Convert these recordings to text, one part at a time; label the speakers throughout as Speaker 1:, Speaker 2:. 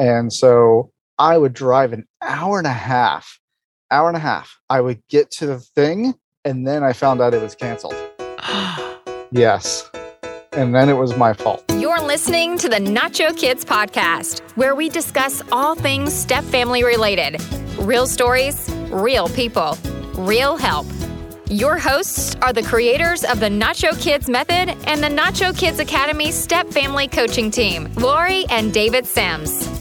Speaker 1: And so I would drive an hour and a half, hour and a half. I would get to the thing, and then I found out it was canceled. Yes. And then it was my fault.
Speaker 2: You're listening to the Nacho Kids podcast, where we discuss all things step family related real stories, real people, real help. Your hosts are the creators of the Nacho Kids Method and the Nacho Kids Academy Step Family Coaching Team, Lori and David Sims.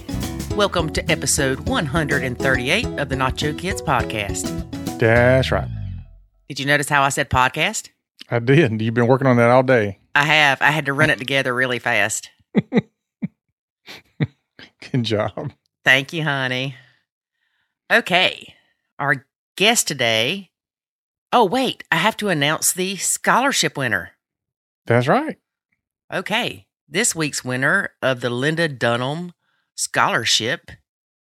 Speaker 3: Welcome to episode 138 of the Nacho Kids podcast.
Speaker 4: That's right.
Speaker 3: Did you notice how I said podcast?
Speaker 4: I did. You've been working on that all day.
Speaker 3: I have. I had to run it together really fast.
Speaker 4: Good job.
Speaker 3: Thank you, honey. Okay. Our guest today. Oh, wait. I have to announce the scholarship winner.
Speaker 4: That's right.
Speaker 3: Okay. This week's winner of the Linda Dunham Scholarship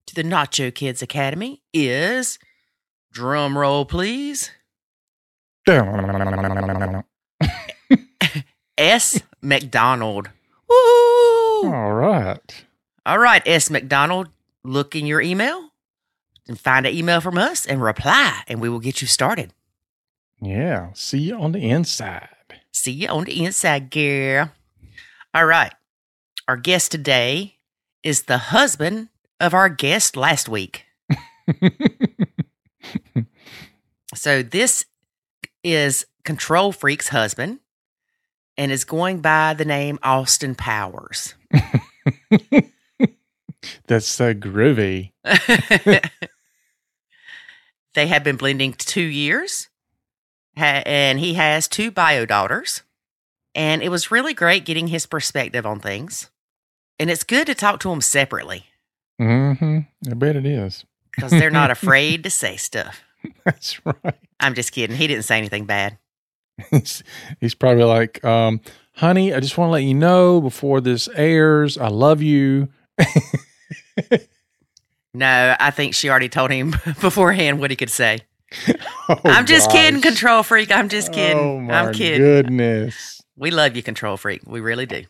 Speaker 3: to the Nacho Kids Academy is, drum roll please, S. McDonald. Woo!
Speaker 4: All right.
Speaker 3: All right, S. McDonald, look in your email and find an email from us and reply, and we will get you started.
Speaker 4: Yeah. See you on the inside.
Speaker 3: See you on the inside, girl. All right. Our guest today is the husband of our guest last week. So this is Control Freak's husband and is going by the name Austin Powers.
Speaker 4: That's so groovy.
Speaker 3: they have been blending two years, and he has two bio daughters. And it was really great getting his perspective on things. And it's good to talk to them separately
Speaker 4: Mm-hmm. I bet it is.
Speaker 3: because they're not afraid to say stuff.
Speaker 4: That's right.
Speaker 3: I'm just kidding. He didn't say anything bad.
Speaker 4: He's, he's probably like, um, honey, I just want to let you know before this airs, I love you.
Speaker 3: No, I think she already told him beforehand what he could say.
Speaker 4: Oh,
Speaker 3: I'm just kidding, control freak. I'm just kidding.
Speaker 4: Oh, my
Speaker 3: I'm kidding.
Speaker 4: goodness.
Speaker 3: We love you, control freak. We really do.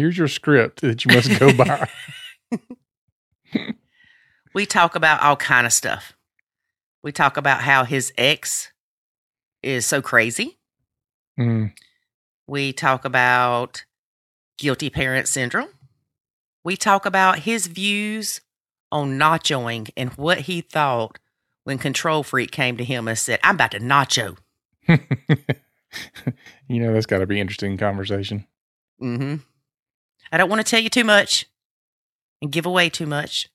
Speaker 4: Here's your script that you must go by.
Speaker 3: We talk about all kind of stuff. We talk about how his ex is so crazy.
Speaker 4: Mm,
Speaker 3: We talk about guilty parent syndrome. We talk about his views on nachoing and what he thought when Control Freak came to him and said, I'm about to nacho.
Speaker 4: you know, that's got to be interesting conversation.
Speaker 3: hmm I don't want to tell you too much and give away too much.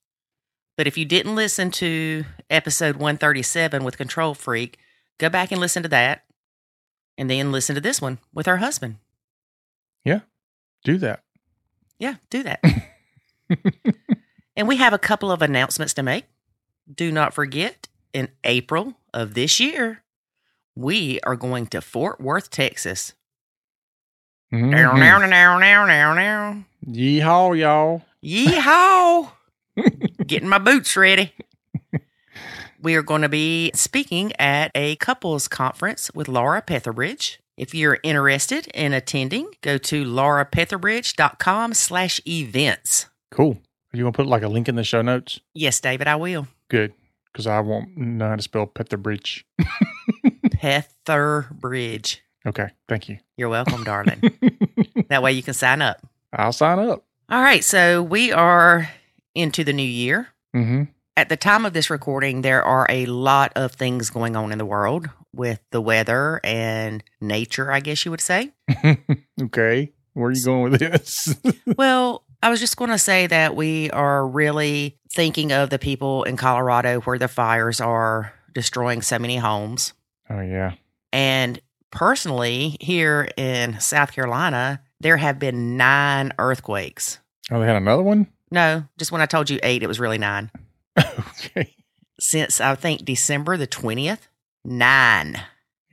Speaker 3: But if you didn't listen to episode 137 with Control Freak, go back and listen to that. And then listen to this one with her husband. Yeah.
Speaker 4: Do that.
Speaker 3: Yeah, do that. and we have a couple of announcements to make. Do not forget, in April of this year, we are going to Fort Worth, Texas.
Speaker 4: Mhm.
Speaker 3: Now, now, now, now, now, now.
Speaker 4: Yeehaw, y'all.
Speaker 3: Yeehaw! Getting my boots ready. We are going to be speaking at a couples conference with Laura Petherbridge. If you're interested in attending, go to laurapetherbridge.com slash events.
Speaker 4: Cool. Are you going to put like a link in the show notes?
Speaker 3: Yes, David, I will.
Speaker 4: Good. Because I won't know how to spell Pet the
Speaker 3: Petherbridge.
Speaker 4: Okay. Thank you.
Speaker 3: You're welcome, darling. that way you can sign up.
Speaker 4: I'll sign up.
Speaker 3: All right, so we are into the new year.
Speaker 4: Mm-hmm.
Speaker 3: At the time of this recording, there are a lot of things going on in the world with the weather and nature, I guess you would say.
Speaker 4: okay. Where are you going with this?
Speaker 3: well, I was just going to say that we are really thinking of the people in Colorado where the fires are destroying so many homes.
Speaker 4: oh, yeah.
Speaker 3: And personally, here in South Carolina, there have been nine earthquakes.
Speaker 4: Oh, they had another one?
Speaker 3: No, just when I told you eight, it was really nine.
Speaker 4: okay.
Speaker 3: Since I think December the 20th, nine.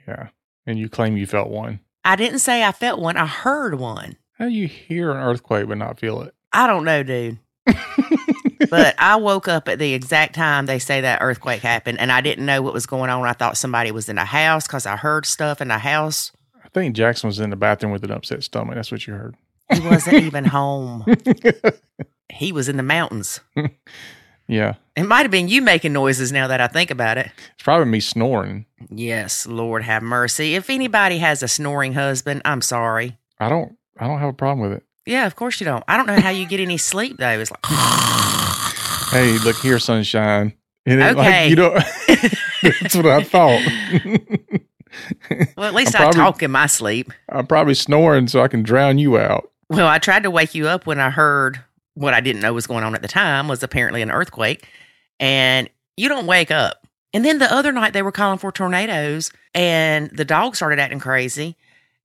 Speaker 4: Yeah. And you claim you felt one.
Speaker 3: I didn't say I felt one, I heard one.
Speaker 4: How do you hear an earthquake but not feel it?
Speaker 3: I don't know, dude. But I woke up at the exact time they say that earthquake happened, and I didn't know what was going on. I thought somebody was in the house because I heard stuff in the house.
Speaker 4: I think Jackson was in the bathroom with an upset stomach. That's what you heard.
Speaker 3: He wasn't even home. He was in the mountains.
Speaker 4: yeah.
Speaker 3: It might have been you making noises now that I think about it.
Speaker 4: It's probably me snoring.
Speaker 3: Yes, Lord have mercy. If anybody has a snoring husband, I'm sorry.
Speaker 4: I don't I don't have a problem with it.
Speaker 3: Yeah, of course you don't. I don't know how you get any sleep though. It's like
Speaker 4: Hey, look here, sunshine. And it,
Speaker 3: Okay.
Speaker 4: like you don't that's what I thought.
Speaker 3: Well, at least
Speaker 4: I'm
Speaker 3: I talk in my sleep.
Speaker 4: I'm probably snoring so I can drown you out.
Speaker 3: Well, I tried to wake you up when I heard what I didn't know was going on at the time was apparently an earthquake, and you don't wake up. And then the other night they were calling for tornadoes, and the dog started acting crazy,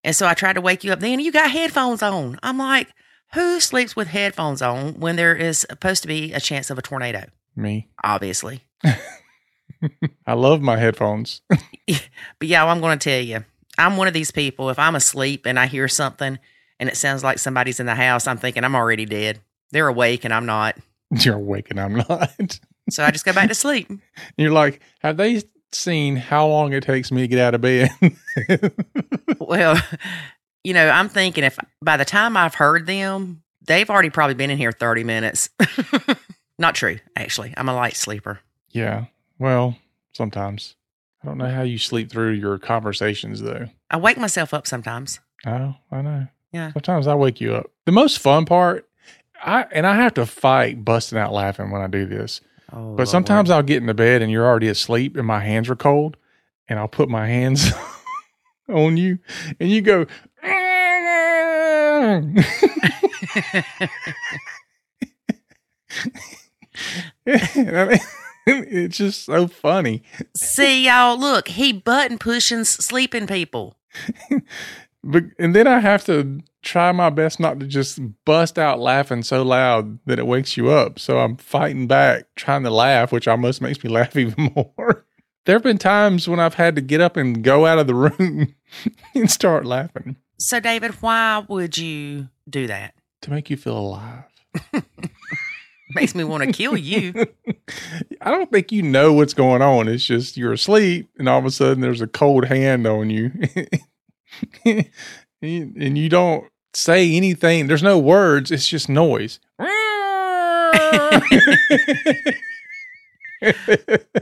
Speaker 3: and so I tried to wake you up. Then you got headphones on. I'm like, who sleeps with headphones on when there is supposed to be a chance of a tornado?
Speaker 4: Me.
Speaker 3: Obviously,
Speaker 4: I love my headphones.
Speaker 3: but yeah, I'm going to tell you, I'm one of these people. If I'm asleep and I hear something and it sounds like somebody's in the house, I'm thinking I'm already dead. They're awake and I'm not.
Speaker 4: You're awake and I'm not.
Speaker 3: So I just go back to sleep.
Speaker 4: You're like, have they seen how long it takes me to get out of bed?
Speaker 3: Well, you know, I'm thinking if by the time I've heard them, they've already probably been in here 30 minutes. Not true, actually. I'm a light sleeper.
Speaker 4: yeah. Well, sometimes. I don't know how you sleep through your conversations though.
Speaker 3: I wake myself up sometimes.
Speaker 4: Oh, I know.
Speaker 3: Yeah.
Speaker 4: Sometimes I wake you up. The most fun part, I and I have to fight busting out laughing when I do this.
Speaker 3: Oh,
Speaker 4: But sometimes I'll get into bed and you're already asleep and my hands are cold and I'll put my hands on you and you go it's just so funny.
Speaker 3: See, y'all, look, he button pushing sleeping people.
Speaker 4: But and then I have to try my best not to just bust out laughing so loud that it wakes you up. So I'm fighting back, trying to laugh, which almost makes me laugh even more. There have been times when I've had to get up and go out of the room and start laughing
Speaker 3: So, David, why would you do that?
Speaker 4: to make you feel alive.
Speaker 3: Makes me want to kill you.
Speaker 4: I don't think you know what's going on. It's just you're asleep and all of a sudden there's a cold hand on you. and you don't say anything. There's no words, it's just noise.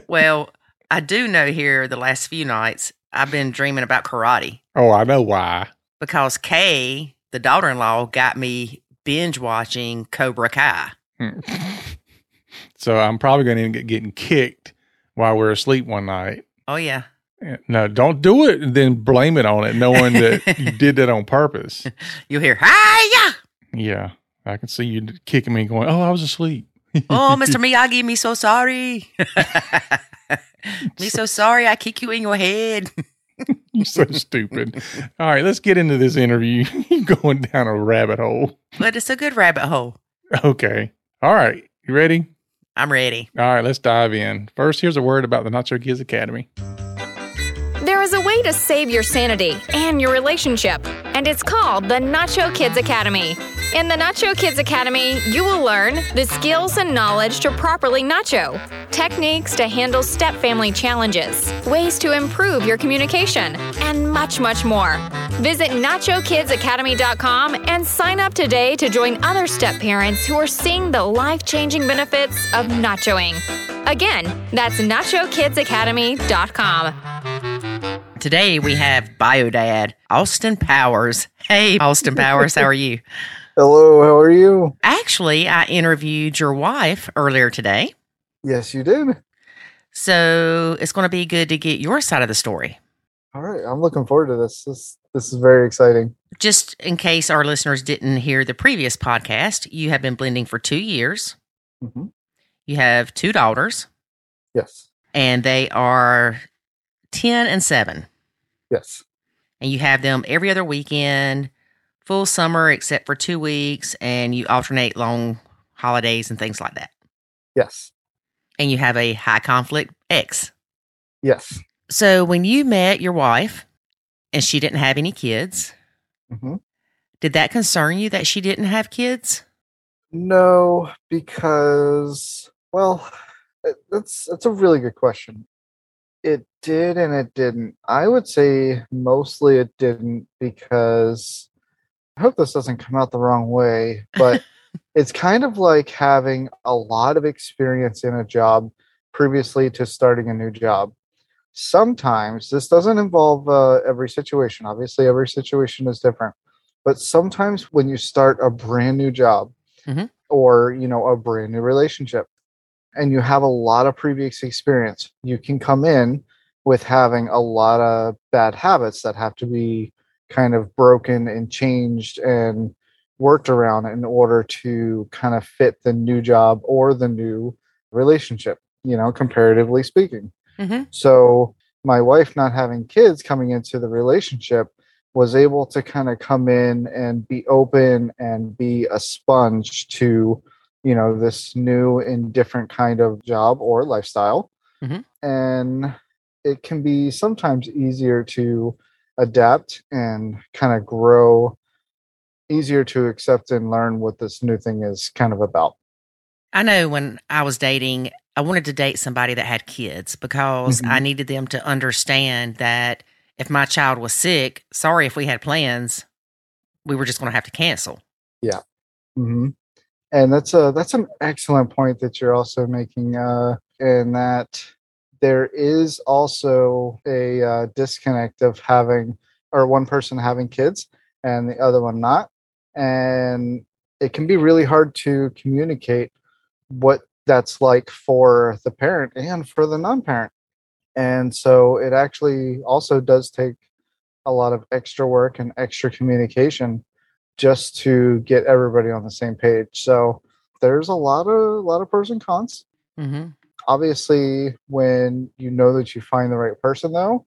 Speaker 3: Well, I do know here the last few nights I've been dreaming about karate
Speaker 4: oh, I know why.
Speaker 3: Because Kay, the daughter in law, got me binge watching Cobra Kai.
Speaker 4: so I'm probably going to get getting kicked while we're asleep one night.
Speaker 3: Oh, yeah.
Speaker 4: No, don't do it and then blame it on it, knowing that you did that on purpose.
Speaker 3: You'll hear, hiya!
Speaker 4: Yeah, I can see you kicking me, going, "Oh, I was asleep."
Speaker 3: Oh, Mr. Miyagi, me so sorry. me so sorry. I kick you in your head.
Speaker 4: You're so stupid. All right, let's get into this interview. You're going down a rabbit hole.
Speaker 3: But it's a good rabbit hole.
Speaker 4: Okay. All right. You ready?
Speaker 3: I'm ready.
Speaker 4: All right, let's dive in. First, here's a word about the Nacho Kids Academy.
Speaker 2: There is a way to save your sanity and your relationship, and it's called the Nacho Kids Academy. In the Nacho Kids Academy, you will learn the skills and knowledge to properly nacho, techniques to handle step family challenges, ways to improve your communication, and much, much more. Visit NachoKidsAcademy.com and sign up today to join other step parents who are seeing the life changing benefits of nachoing. Again, that's NachoKidsAcademy.com.
Speaker 3: Today we have Biodad, Austin Powers. Hey, Austin Powers, how are you?
Speaker 1: Hello, how are you?
Speaker 3: Actually, I interviewed your wife earlier today.
Speaker 1: Yes, you did.
Speaker 3: So it's going to be good to get your side of the story.
Speaker 1: All right, I'm looking forward to this. This this is very exciting.
Speaker 3: Just in case our listeners didn't hear the previous podcast, you have been blending for two years.
Speaker 1: hmm
Speaker 3: You have two daughters,
Speaker 1: Yes,
Speaker 3: and they are 10 and 7.
Speaker 1: yes,
Speaker 3: And you have them every other weekend, full summer except for two weeks, and you alternate long holidays and things like that.
Speaker 1: yes,
Speaker 3: And you have a high conflict ex.
Speaker 1: yes.
Speaker 3: So when you met your wife and she didn't have any kids,
Speaker 1: hmm
Speaker 3: did that concern you that she didn't have kids?
Speaker 1: No, because well, that's that's a really good question. It did and it didn't. I would say mostly it didn't because I hope this doesn't come out the wrong way, but it's kind of like having a lot of experience in a job previously to starting a new job. Sometimes this doesn't involve uh, every situation. Obviously, every situation is different. But sometimes when you start a brand new job
Speaker 3: Mhm.
Speaker 1: or, you know, a brand new relationship and you have a lot of previous experience, you can come in with having a lot of bad habits that have to be kind of broken and changed and worked around in order to kind of fit the new job or the new relationship, you know, comparatively speaking.
Speaker 3: hmm
Speaker 1: So my wife not having kids coming into the relationship was able to kind of come in and be open and be a sponge to, you know, this new and different kind of job or lifestyle.
Speaker 3: Mhm.
Speaker 1: And it can be sometimes easier to adapt and kind of grow easier to accept and learn what this new thing is kind of about.
Speaker 3: I know when I was dating, I wanted to date somebody that had kids because
Speaker 1: Mhm.
Speaker 3: I needed them to understand that if my child was sick, sorry if we had plans, we were just going to have to cancel.
Speaker 1: hmm And that's a that's an excellent point that you're also making, uh, in that there is also a uh, disconnect of having or one person having kids and the other one not, and it can be really hard to communicate what that's like for the parent and for the non-parent. And so it actually also does take a lot of extra work and extra communication just to get everybody on the same page. So there's a lot of a lot of pros and cons.
Speaker 3: hmm
Speaker 1: Obviously, when you know that you find the right person though,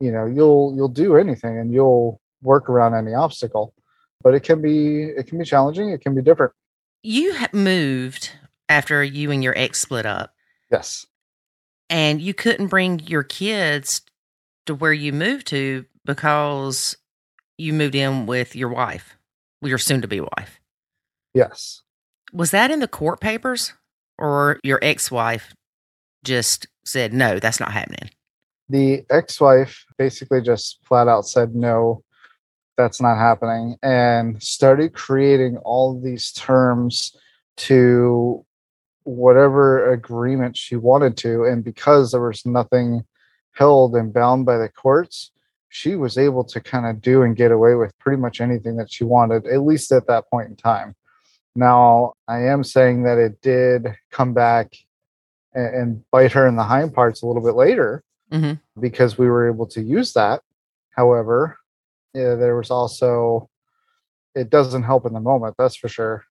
Speaker 1: you know, you'll you'll do anything and you'll work around any obstacle. But it can be it can be challenging, it can be different.
Speaker 3: You moved after you and your ex split up,
Speaker 1: Yes.
Speaker 3: and you couldn't bring your kids to where you moved to because you moved in with your wife, your soon to be wife.
Speaker 1: Yes.
Speaker 3: Was that in the court papers or your ex wife just said, no, that's not happening?
Speaker 1: the ex-wife basically just flat out said no that's not happening and started creating all these terms to whatever agreement she wanted to and because there was nothing held and bound by the courts she was able to kind of do and get away with pretty much anything that she wanted at least at that point in time now i am saying that it did come back and, and bite her in the hind parts a little bit later
Speaker 3: hmm
Speaker 1: because we were able to use that. However, yeah, there was also it doesn't help in the moment, that's for sure.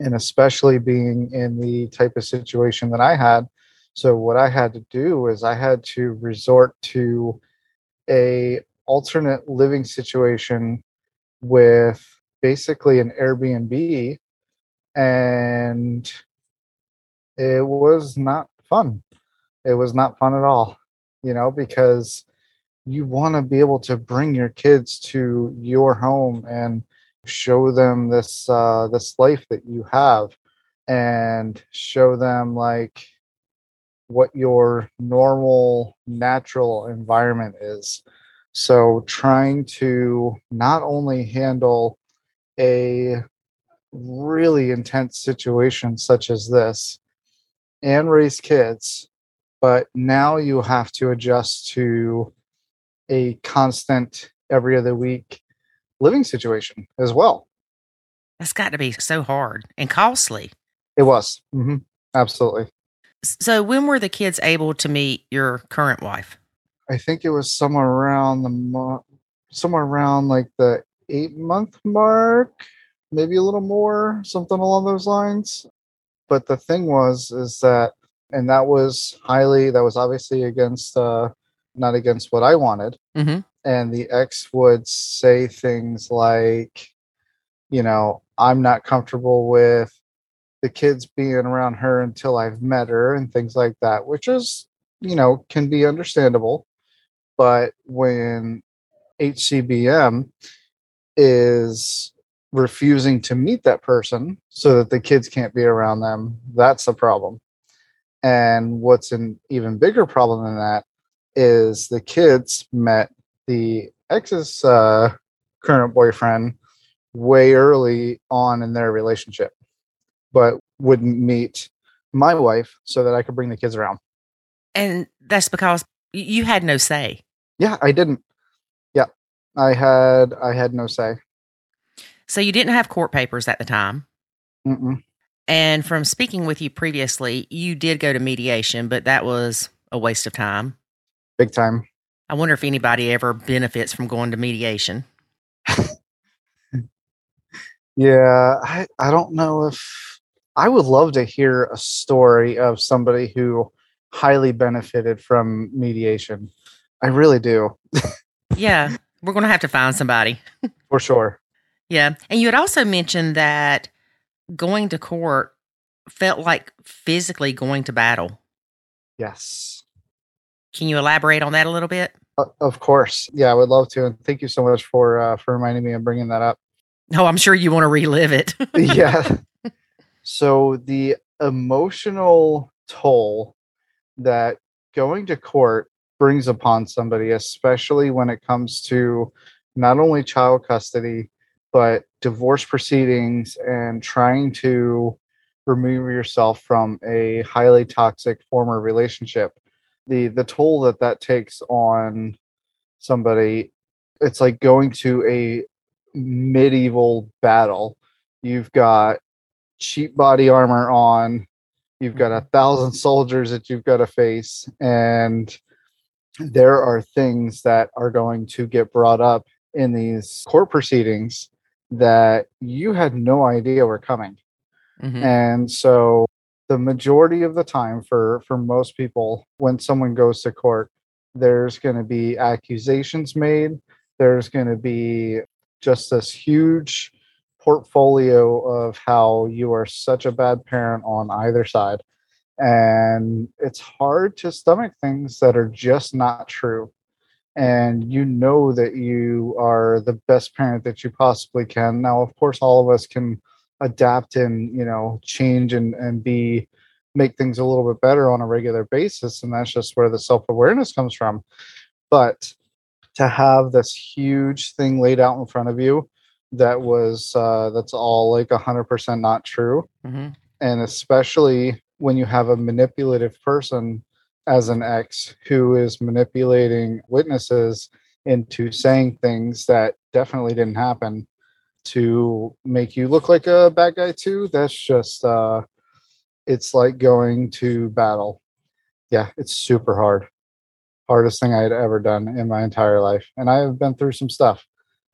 Speaker 1: And especially being in the type of situation that I had. So what I had to do is I had to resort to a alternate living situation with basically an Airbnb and it was not fun. It was not fun at all you know, because you want to be able to bring your kids to your home and show them this uh, this life that you have, and show them like what your normal natural environment is. So trying to not only handle a really intense situation such as this and raise kids but now you have to adjust to a constant every other week living situation as well.
Speaker 3: That's got to be so hard and costly.
Speaker 1: It was hmm absolutely.
Speaker 3: So, when were the kids able to meet your current wife?
Speaker 1: I think it was somewhere around the mo- somewhere around like the eight month mark, maybe a little more, something along those lines. But the thing was, is that, and that was highly, that was obviously against, uh, not against what I wanted.
Speaker 3: hmm
Speaker 1: and the ex would say things like you know i'm not comfortable with the kids being around her until i've met her and things like that which is you know can be understandable but when hcbm is refusing to meet that person so that the kids can't be around them that's the problem and what's an even bigger problem than that is the kids met the ex's uh, current boyfriend way early on in their relationship, but wouldn't meet my wife so that I could bring the kids around.
Speaker 3: And that's because you had no say.
Speaker 1: Yeah, I didn't. Yeah, I had I had no say.
Speaker 3: So you didn't have court papers at the time.
Speaker 1: Mm-mm.
Speaker 3: And from speaking with you previously, you did go to mediation, but that was a waste of time.
Speaker 1: Big time.
Speaker 3: I wonder if anybody ever benefits from going to mediation.
Speaker 1: Yeah, I, I don't know if I would love to hear a story of somebody who highly benefited from mediation. I really do,
Speaker 3: Yeah, we're going to have to find somebody.
Speaker 1: for sure.
Speaker 3: Yeah. And you had also mentioned that going to court felt like physically going to battle.
Speaker 1: Yes.
Speaker 3: Can you elaborate on that a little bit?
Speaker 1: Uh, of course. Yeah, I would love to. And thank you so much for uh, for reminding me and bringing that up.
Speaker 3: Oh, I'm sure you want to relive it.
Speaker 1: yeah. So the emotional toll that going to court brings upon somebody, especially when it comes to not only child custody, but divorce proceedings and trying to remove yourself from a highly toxic former relationship. The the toll that that takes on somebody, it's like going to a medieval battle. You've got cheap body armor on. You've got a mm-hmm. thousand soldiers that you've got to face, and there are things that are going to get brought up in these court proceedings that you had no idea were coming.
Speaker 3: Mhm.
Speaker 1: And so the majority of the time for for most people when someone goes to court there's going to be accusations made there's going to be just this huge portfolio of how you are such a bad parent on either side and it's hard to stomach things that are just not true and you know that you are the best parent that you possibly can now of course all of us can adapt and you know change and and be make things a little bit better on a regular basis and that's just where the self-awareness comes from but to have this huge thing laid out in front of you that was uh that's all like 100% not true
Speaker 3: Mhm.
Speaker 1: and especially when you have a manipulative person as an ex who is manipulating witnesses into saying things that definitely didn't happen to make you look like a bad guy too that's just uh it's like going to battle. Yeah it's super hard. Hardest thing i had ever done in my entire life and i have been through some stuff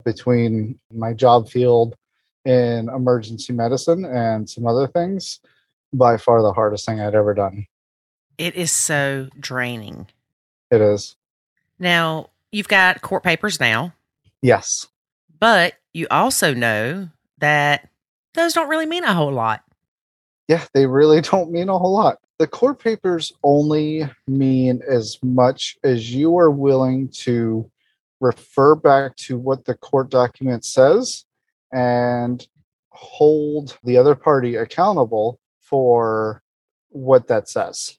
Speaker 1: between my job field in emergency medicine and some other things by far the hardest thing i'd ever done
Speaker 3: It is so draining.
Speaker 1: it is
Speaker 3: Now, you've got court papers now,
Speaker 1: yes
Speaker 3: but you also know that those don't really mean a whole lot.
Speaker 1: yeah, they really don't mean a whole lot. The court papers only mean as much as you are willing to refer back to what the court document says and hold the other party accountable for what that says.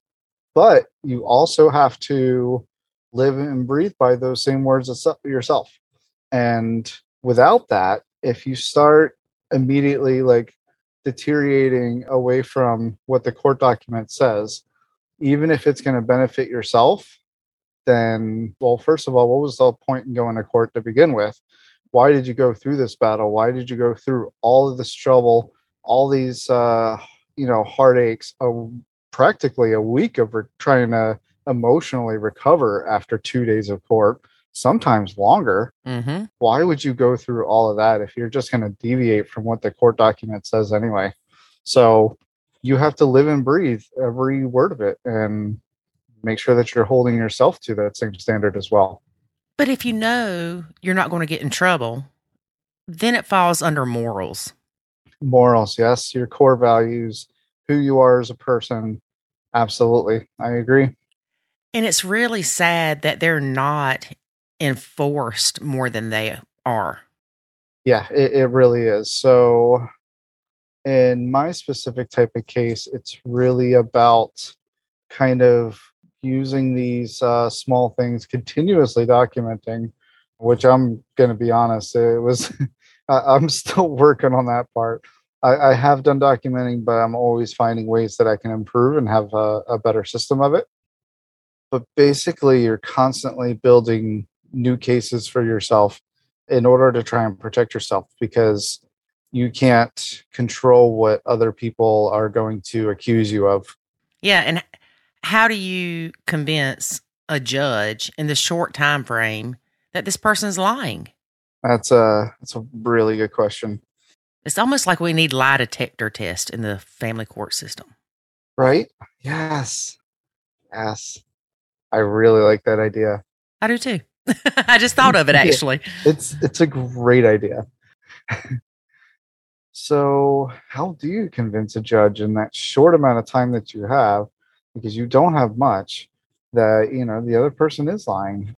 Speaker 1: But you also have to live and breathe by those same words yourself. And without that, if you start immediately like deteriorating away from what the court document says, even if it's going to benefit yourself, then, well, first of all, what was the point in going to court to begin with? Why did you go through this battle? Why did you go through all of this trouble, all these, uh, you know, heartaches, uh, practically a week of re- trying to emotionally recover after two days of court, sometimes longer?
Speaker 3: Mm-hmm.
Speaker 1: why would you go through all of that if you're just going to deviate from what the court document says anyway? So you have to live and breathe every word of it and make sure that you're holding yourself to that same standard as well.
Speaker 3: But if you know you're not going to get in trouble, then it falls under morals.
Speaker 1: Morals, yes, your core values, who you are as a person. Absolutely. I agree.
Speaker 3: And it's really sad that they're not enforced more than they are.
Speaker 1: Yeah, it, it really is. So, in my specific type of case, it's really about kind of using these uh, small things, continuously documenting. Which I'm going to be honest, it was I'm still working on that part. I, I have done documenting, but I'm always finding ways that I can improve and have a, a better system of it. But basically, you're constantly building new cases for yourself in order to try and protect yourself because you can't control what other people are going to accuse you of.
Speaker 3: Yeah, and how do you convince a judge in the short time frame that this person's lying?
Speaker 1: That's a that's a really good question.
Speaker 3: It's almost like we need lie detector tests in the family court system.
Speaker 1: Right? Yes. Yes. I really like that idea.
Speaker 3: I do too. I just thought of it actually.
Speaker 1: It's it's a great idea. so, how do you convince a judge in that short amount of time that you have because you don't have much that, you know, the other person is lying?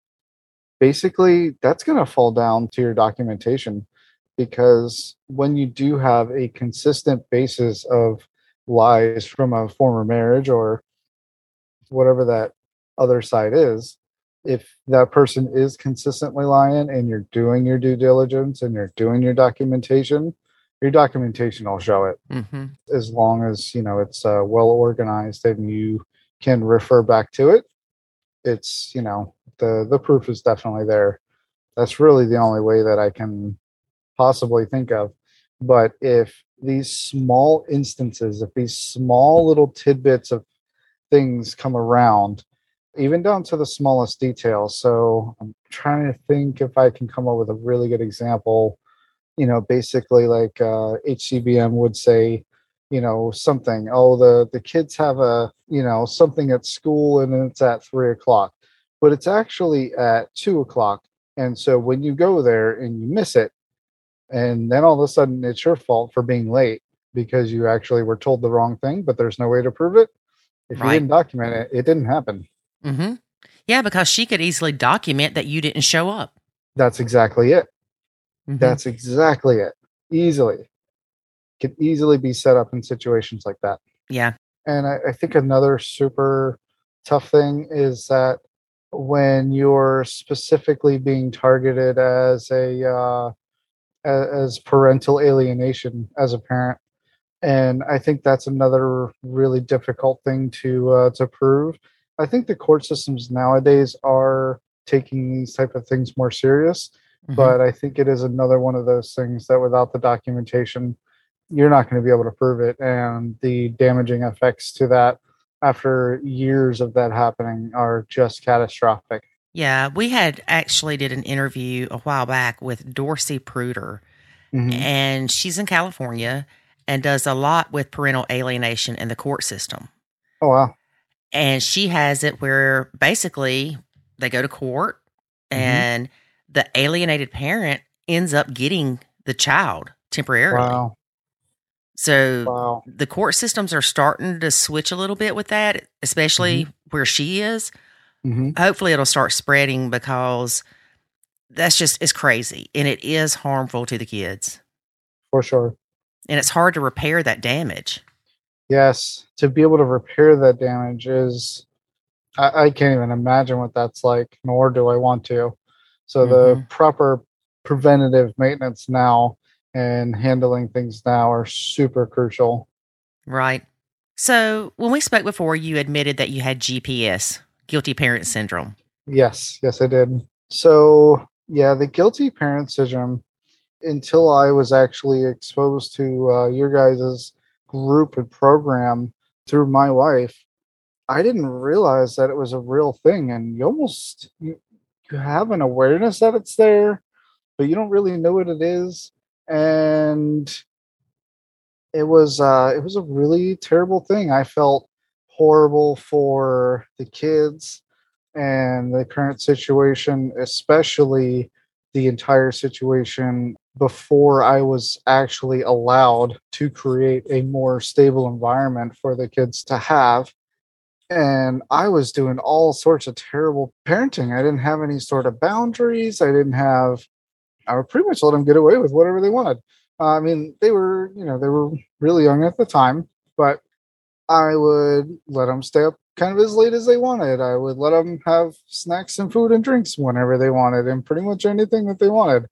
Speaker 1: Basically, that's going to fall down to your documentation because when you do have a consistent basis of lies from a former marriage or whatever that other side is, if that person is consistently lying and you're doing your due diligence and you're doing your documentation, your documentation will show it
Speaker 3: hmm
Speaker 1: as long as you know it's uh, well organized and you can refer back to it. It's you know the the proof is definitely there. That's really the only way that I can possibly think of. But if these small instances, if these small little tidbits of things come around, even down to the smallest detail. So I'm trying to think if I can come up with a really good example. You know, basically like uh, HCBM would say, you know, something. Oh, the the kids have a you know something at school and it's at three o'clock, but it's actually at two o'clock. And so when you go there and you miss it, and then all of a sudden it's your fault for being late because you actually were told the wrong thing, but there's no way to prove it. If
Speaker 3: Right.
Speaker 1: you didn't document it, it didn't happen.
Speaker 3: hmm Yeah, because she could easily document that you didn't show up.
Speaker 1: That's exactly it.
Speaker 3: Mhm.
Speaker 1: That's exactly it. Easily. Could easily be set up in situations like that.
Speaker 3: yeah.
Speaker 1: And I, I think another super tough thing is that when you're specifically being targeted as a uh, a- as parental alienation as a parent, and I think that's another really difficult thing to uh, to prove. I think the court systems nowadays are taking these type of things more serious,
Speaker 3: Mhm.
Speaker 1: but I think it is another one of those things that without the documentation, you're not going to be able to prove it, and the damaging effects to that after years of that happening are just catastrophic.
Speaker 3: Yeah, we had actually did an interview a while back with Dorcy Pruter,
Speaker 1: Mhm.
Speaker 3: and she's in California and does a lot with parental alienation in the court system.
Speaker 1: Oh wow!
Speaker 3: And she has it where basically they go to court
Speaker 1: Mhm.
Speaker 3: and the alienated parent ends up getting the child temporarily.
Speaker 1: Wow!
Speaker 3: So
Speaker 1: Wow!
Speaker 3: the court systems are starting to switch a little bit with that, especially where she is.
Speaker 1: Hmm
Speaker 3: Hopefully, it'll start spreading because that's just it's crazy and it is harmful to the kids,
Speaker 1: For sure.
Speaker 3: and it's hard to repair that damage.
Speaker 1: Yes, to be able to repair that damage is, I, I can't even imagine what that's like, nor do I want to. So the proper preventative maintenance now and handling things now are super crucial.
Speaker 3: Right. So when we spoke before, you admitted that you had GPS, guilty parent syndrome.
Speaker 1: Yes, yes, I did. So yeah, the guilty parent syndrome. Until I was actually exposed to uh, your guys' group and program through my wife, I didn't realize that it was a real thing. And you almost you, you have an awareness that it's there, but you don't really know what it is. And it was uh, it was a really terrible thing. I felt horrible for the kids and the current situation, especially the entire situation before I was actually allowed to create a more stable environment for the kids to have. And I was doing all sorts of terrible parenting. I didn't have any sort of boundaries. I didn't have, I would pretty much let them get away with whatever they wanted. Uh, I mean, they were, you know, they were really young at the time, but I would let them stay up kind of as late as they wanted. I would let them have snacks and food and drinks whenever they wanted and pretty much anything that they wanted.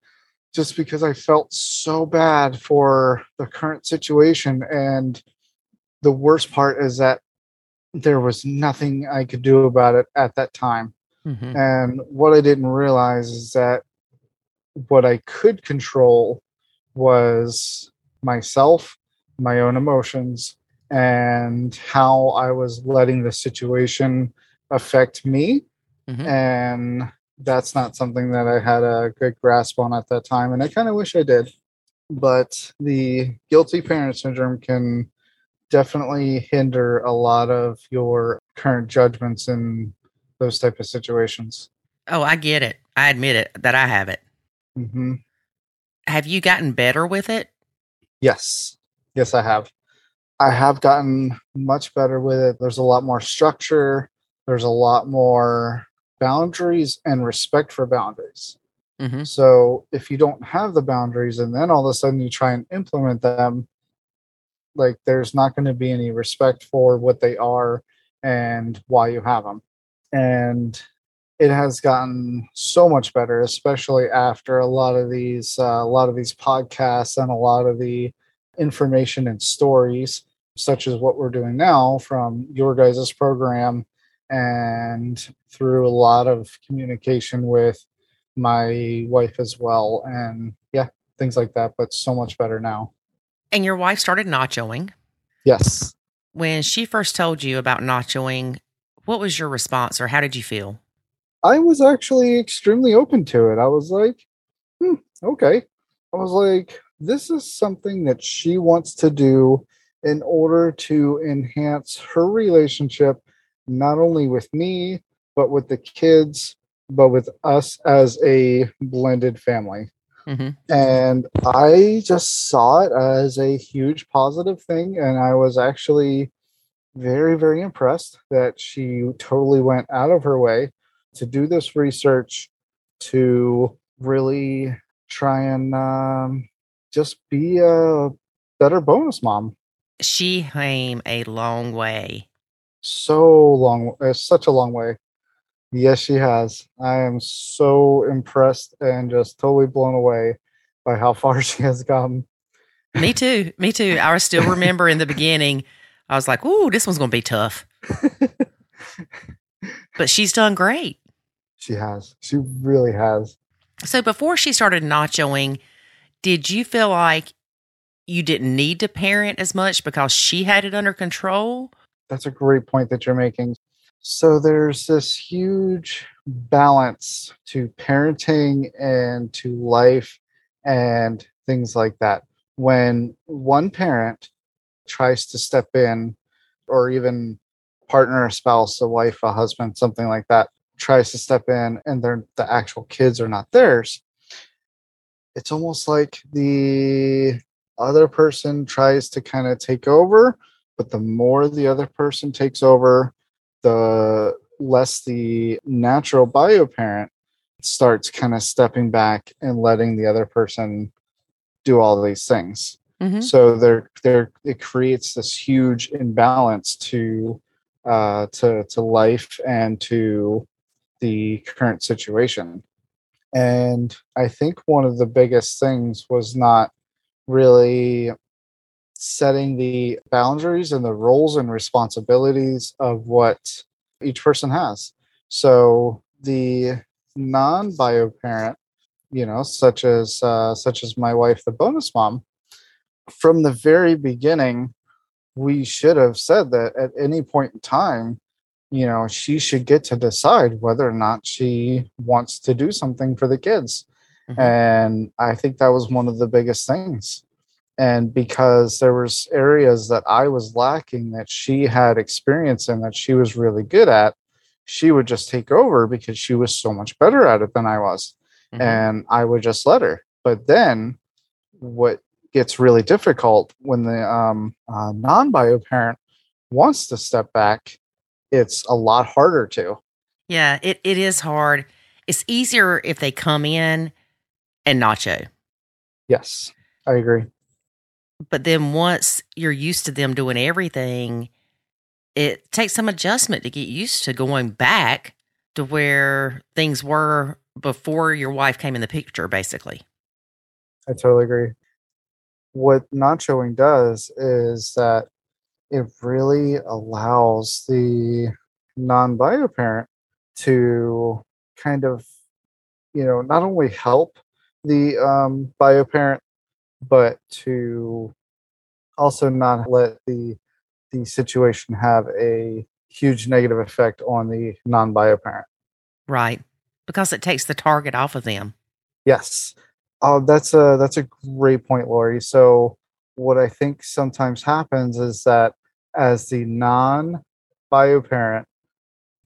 Speaker 1: just because I felt so bad for the current situation. And the worst part is that there was nothing I could do about it at that time.
Speaker 3: Mhm.
Speaker 1: And what I didn't realize is that what I could control was myself, my own emotions, and how I was letting the situation affect me.
Speaker 3: Mhm.
Speaker 1: And that's not something that I had a good grasp on at that time. And I kind of wish I did. But the guilty parent syndrome can definitely hinder a lot of your current judgments in those type of situations.
Speaker 3: Oh, I get it. I admit it that I have it.
Speaker 1: hmm
Speaker 3: Have you gotten better with it?
Speaker 1: Yes. Yes, I have. I have gotten much better with it. There's a lot more structure, there's a lot more boundaries and respect for boundaries.
Speaker 3: hmm
Speaker 1: So if you don't have the boundaries and then all of a sudden you try and implement them, like there's not going to be any respect for what they are and why you have them. And it has gotten so much better, especially after a lot of these, uh, a lot of these podcasts and a lot of the information and stories, such as what we're doing now from your guys' program and through a lot of communication with my wife as well. And yeah, things like that, but so much better now.
Speaker 3: And your wife started nachoing.
Speaker 1: Yes.
Speaker 3: When she first told you about nachoing, what was your response or how did you feel?
Speaker 1: I was actually extremely open to it. I was like, hmm, okay. I was like, this is something that she wants to do in order to enhance her relationship, not only with me, but with the kids, but with us as a blended family.
Speaker 3: hmm
Speaker 1: And I just saw it as a huge positive thing. And I was actually very, very impressed that she totally went out of her way to do this research to really try and um, just be a better bonus mom.
Speaker 3: She came a long way.
Speaker 1: So long, it's such a long way. Yes, she has. I am so impressed and just totally blown away by how far she has come.
Speaker 3: Me too. Me too. I still remember in the beginning, I was like, ooh, this one's going to be tough. But she's done great.
Speaker 1: She has. She really has.
Speaker 3: So before she started nachoing, did you feel like you didn't need to parent as much because she had it under control?
Speaker 1: That's a great point that you're making. So there's this huge balance to parenting and to life and things like that. When one parent tries to step in, or even partner, a spouse, a wife, a husband, something like that, tries to step in and they're the actual kids are not theirs, it's almost like the other person tries to kind of take over but the more the other person takes over, the less the natural bio parent starts kind of stepping back and letting the other person do all these things.
Speaker 3: Mhm.
Speaker 1: So there, there, it creates this huge imbalance to, uh, to to life and to the current situation. And I think one of the biggest things was not really setting the boundaries and the roles and responsibilities of what each person has. So the non-bio parent, you know, such as uh, such as my wife, the bonus mom, from the very beginning, we should have said that at any point in time, you know, she should get to decide whether or not she wants to do something for the kids.
Speaker 3: Mhm.
Speaker 1: And I think that was one of the biggest things and because there was areas that i was lacking that she had experience in that she was really good at she would just take over because she was so much better at it than i was
Speaker 3: Mhm.
Speaker 1: and i would just let her but then what gets really difficult when the um, uh, non-bio parent wants to step back it's a lot harder to
Speaker 3: Yeah, it, it is hard. It's easier if they come in and nacho.
Speaker 1: yes i agree
Speaker 3: But then once you're used to them doing everything, it takes some adjustment to get used to going back to where things were before your wife came in the picture, basically.
Speaker 1: I totally agree. What nachoing does is that it really allows the non bio parent to kind of, you know, not only help the um, bio parent, but to also not let the the situation have a huge negative effect on the non bio parent.
Speaker 3: Right. Because it takes the target off of them.
Speaker 1: Yes. Oh, that's a that's a great point, Lori. So what I think sometimes happens is that as the non bio parent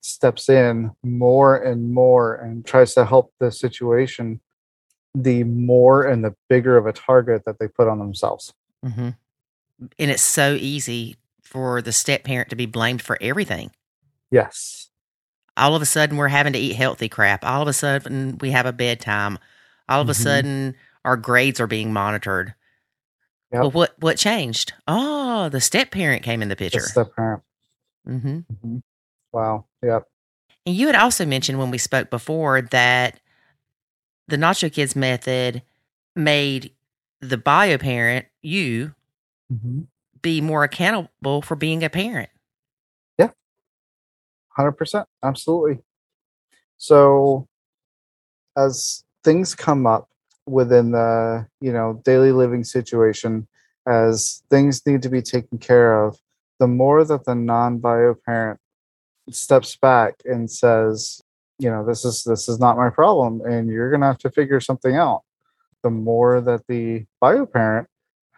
Speaker 1: steps in more and more and tries to help the situation, the more and the bigger of a target that they put on themselves.
Speaker 3: Mm-hmm. And it's so easy for the step parent to be blamed for everything.
Speaker 1: Yes.
Speaker 3: All of a sudden, we're having to eat healthy crap. All of a sudden, we have a bedtime. All of a
Speaker 1: Mhm.
Speaker 3: sudden, our grades are being monitored.
Speaker 1: Yep.
Speaker 3: Well, what what changed? Oh, the step parent came in the
Speaker 1: The
Speaker 3: picture.
Speaker 1: step parent.
Speaker 3: hmm
Speaker 1: hmm Wow. Yep.
Speaker 3: And you had also mentioned when we spoke before that the Nacho Kids method made the bio parent, you,
Speaker 1: Mm-hmm.
Speaker 3: be more accountable for being a parent. Yeah.
Speaker 1: Hundred percent, absolutely. So, as things come up within the you know daily living situation, as things need to be taken care of, the more that the non-bio parent steps back and says, you know, this is this is not my problem, and you're gonna have to figure something out. The more that the bio parent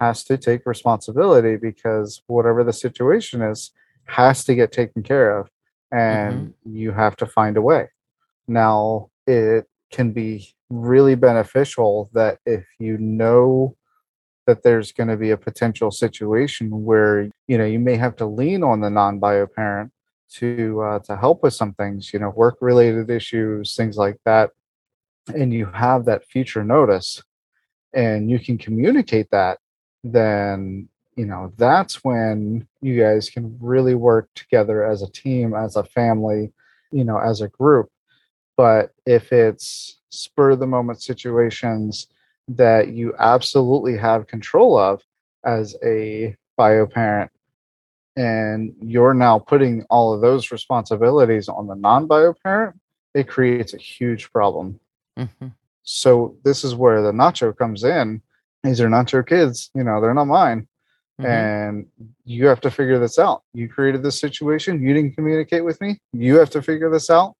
Speaker 1: has to take responsibility because whatever the situation is has to get taken care of and mm-hmm. you have to find a way. Now, it can be really beneficial that if you know that there's going to be a potential situation where you know you may have to lean on the non-bio parent to uh, to help with some things, you know, work related issues, things like that, and you have that future notice, and you can communicate that, then you know that's when you guys can really work together as a team as a family you know as a group. But if it's spur of the moment situations that you absolutely have control of as a bio parent and you're now putting all of those responsibilities on the non-bio parent it creates a huge problem
Speaker 3: hmm
Speaker 1: so this is where the nacho comes in these are nacho kids you know they're not mine
Speaker 3: Mm-hmm.
Speaker 1: and you have to figure this out. You created this situation, you didn't communicate with me, you have to figure this out.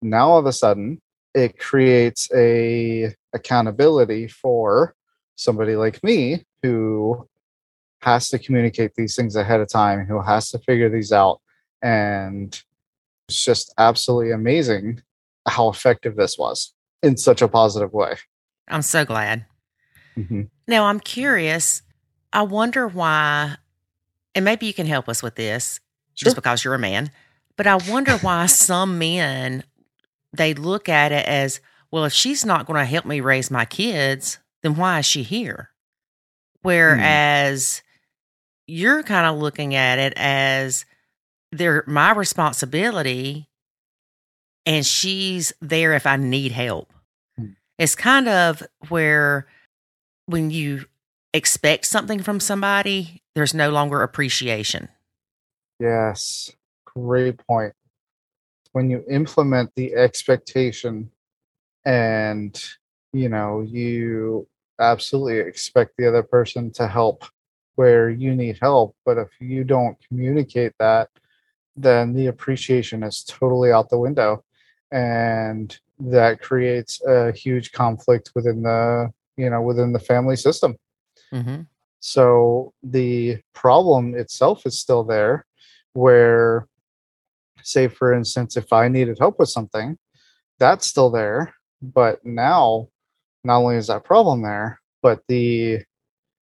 Speaker 1: Now all of a sudden, it creates a accountability for somebody like me who has to communicate these things ahead of time, who has to figure these out and it's just absolutely amazing how effective this was in such a positive way.
Speaker 3: I'm so glad.
Speaker 1: Mhm.
Speaker 3: Now, I'm curious. I wonder why, and maybe you can help us with this
Speaker 1: Sure.
Speaker 3: just because you're a man, but I wonder why some men they look at it as, well, if she's not going to help me raise my kids, then why is she here? Whereas you're kind of looking at it as they're my responsibility and she's there if I need help.
Speaker 1: Hmm.
Speaker 3: It's kind of where when you expect something from somebody, there's no longer appreciation.
Speaker 1: Yes, great point. When you implement the expectation and you know, you absolutely expect the other person to help where you need help, but if you don't communicate that, then the appreciation is totally out the window and that creates a huge conflict within the, you know, within the family system.
Speaker 3: Mm-hmm.
Speaker 1: So the problem itself is still there, where, say, for instance, if I needed help with something, that's still there. But now, not only is that problem there, but the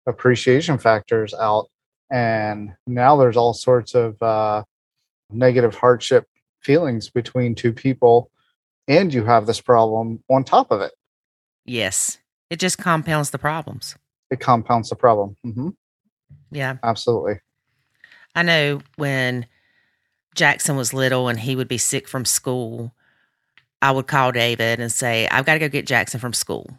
Speaker 1: appreciation factors out. And now there's all sorts of uh, negative hardship feelings between two people. And you have this problem on top of it.
Speaker 3: Yes. It just compounds the problems.
Speaker 1: It compounds the problem. Mm-hmm.
Speaker 3: Yeah.
Speaker 1: Absolutely.
Speaker 3: I know when Jackson was little and he would be sick from school, I would call David and say, I've got to go get Jackson from school.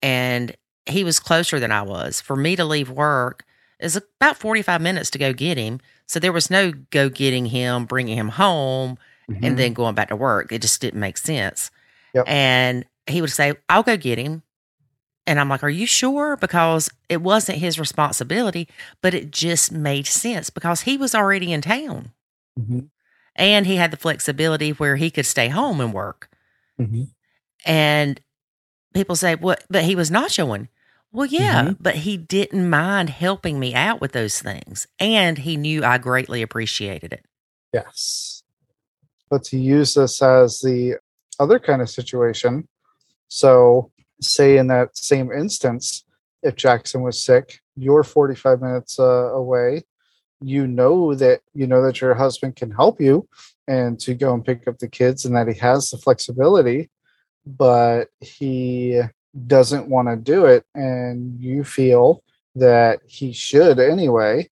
Speaker 3: And he was closer than I was. For me to leave work is about 45 minutes to go get him. So there was no go getting him, bringing him home,
Speaker 1: Mhm.
Speaker 3: and then going back to work. It just didn't make sense.
Speaker 1: Yep.
Speaker 3: And he would say, I'll go get him. And I'm like, Are you sure? Because it wasn't his responsibility, but it just made sense because he was already in town
Speaker 1: Mhm.
Speaker 3: and he had the flexibility where he could stay home and work.
Speaker 1: Mhm.
Speaker 3: And people say, What? But he was nachoing. Well, yeah,
Speaker 1: Mhm.
Speaker 3: but he didn't mind helping me out with those things. And he knew I greatly appreciated it.
Speaker 1: Yes. But to use this as the other kind of situation, so say in that same instance, if Jackson was sick, you're 45 minutes uh, away, you know that you know that your husband can help you and to go and pick up the kids and that he has the flexibility, but he doesn't want to do it and you feel that he should anyway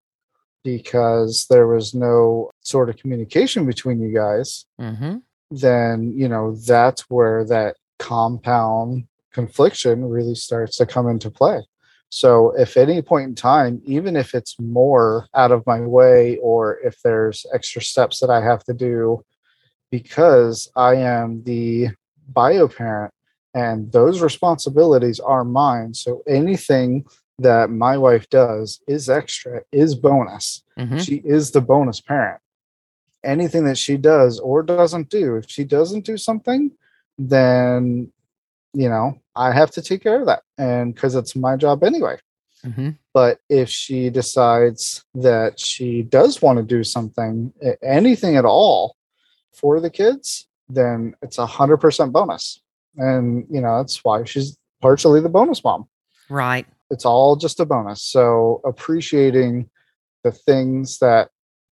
Speaker 1: because there was no sort of communication between you guys,
Speaker 3: Mm-hmm.
Speaker 1: then, you know, that's where that compound confliction really starts to come into play. So, if at any point in time, even if it's more out of my way or if there's extra steps that I have to do because I am the bio parent and those responsibilities are mine. So, anything that my wife does is extra, is bonus
Speaker 3: Mm-hmm.
Speaker 1: she is the bonus parent. Anything that she does or doesn't do, if she doesn't do something, then you know I have to take care of that, and because it's my job anyway.
Speaker 3: Mm-hmm.
Speaker 1: But if she decides that she does want to do something, anything at all, for the kids, then it's a hundred percent bonus, and you know that's why she's partially the bonus mom
Speaker 3: Right.
Speaker 1: it's all just a bonus. So appreciating the things that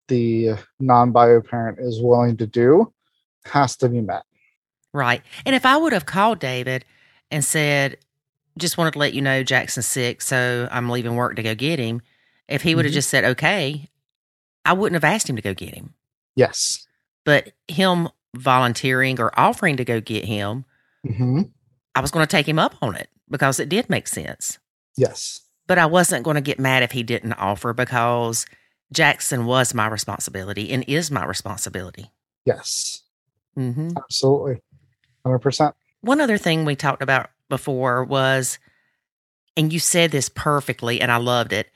Speaker 1: the non-bio parent is willing to do has to be met.
Speaker 3: Right. And if I would have called David and said, just wanted to let you know Jackson's sick, so I'm leaving work to go get him, if he would have
Speaker 1: Mhm.
Speaker 3: just said, okay, I wouldn't have asked him to go get him.
Speaker 1: Yes.
Speaker 3: But him volunteering or offering to go get him,
Speaker 1: hmm
Speaker 3: I was going to take him up on it because it did make sense.
Speaker 1: Yes.
Speaker 3: But I wasn't going to get mad if he didn't offer because Jackson was my responsibility and is my responsibility.
Speaker 1: Yes.
Speaker 3: hmm
Speaker 1: Absolutely. 100%.
Speaker 3: One other thing we talked about before was, and you said this perfectly, and I loved it,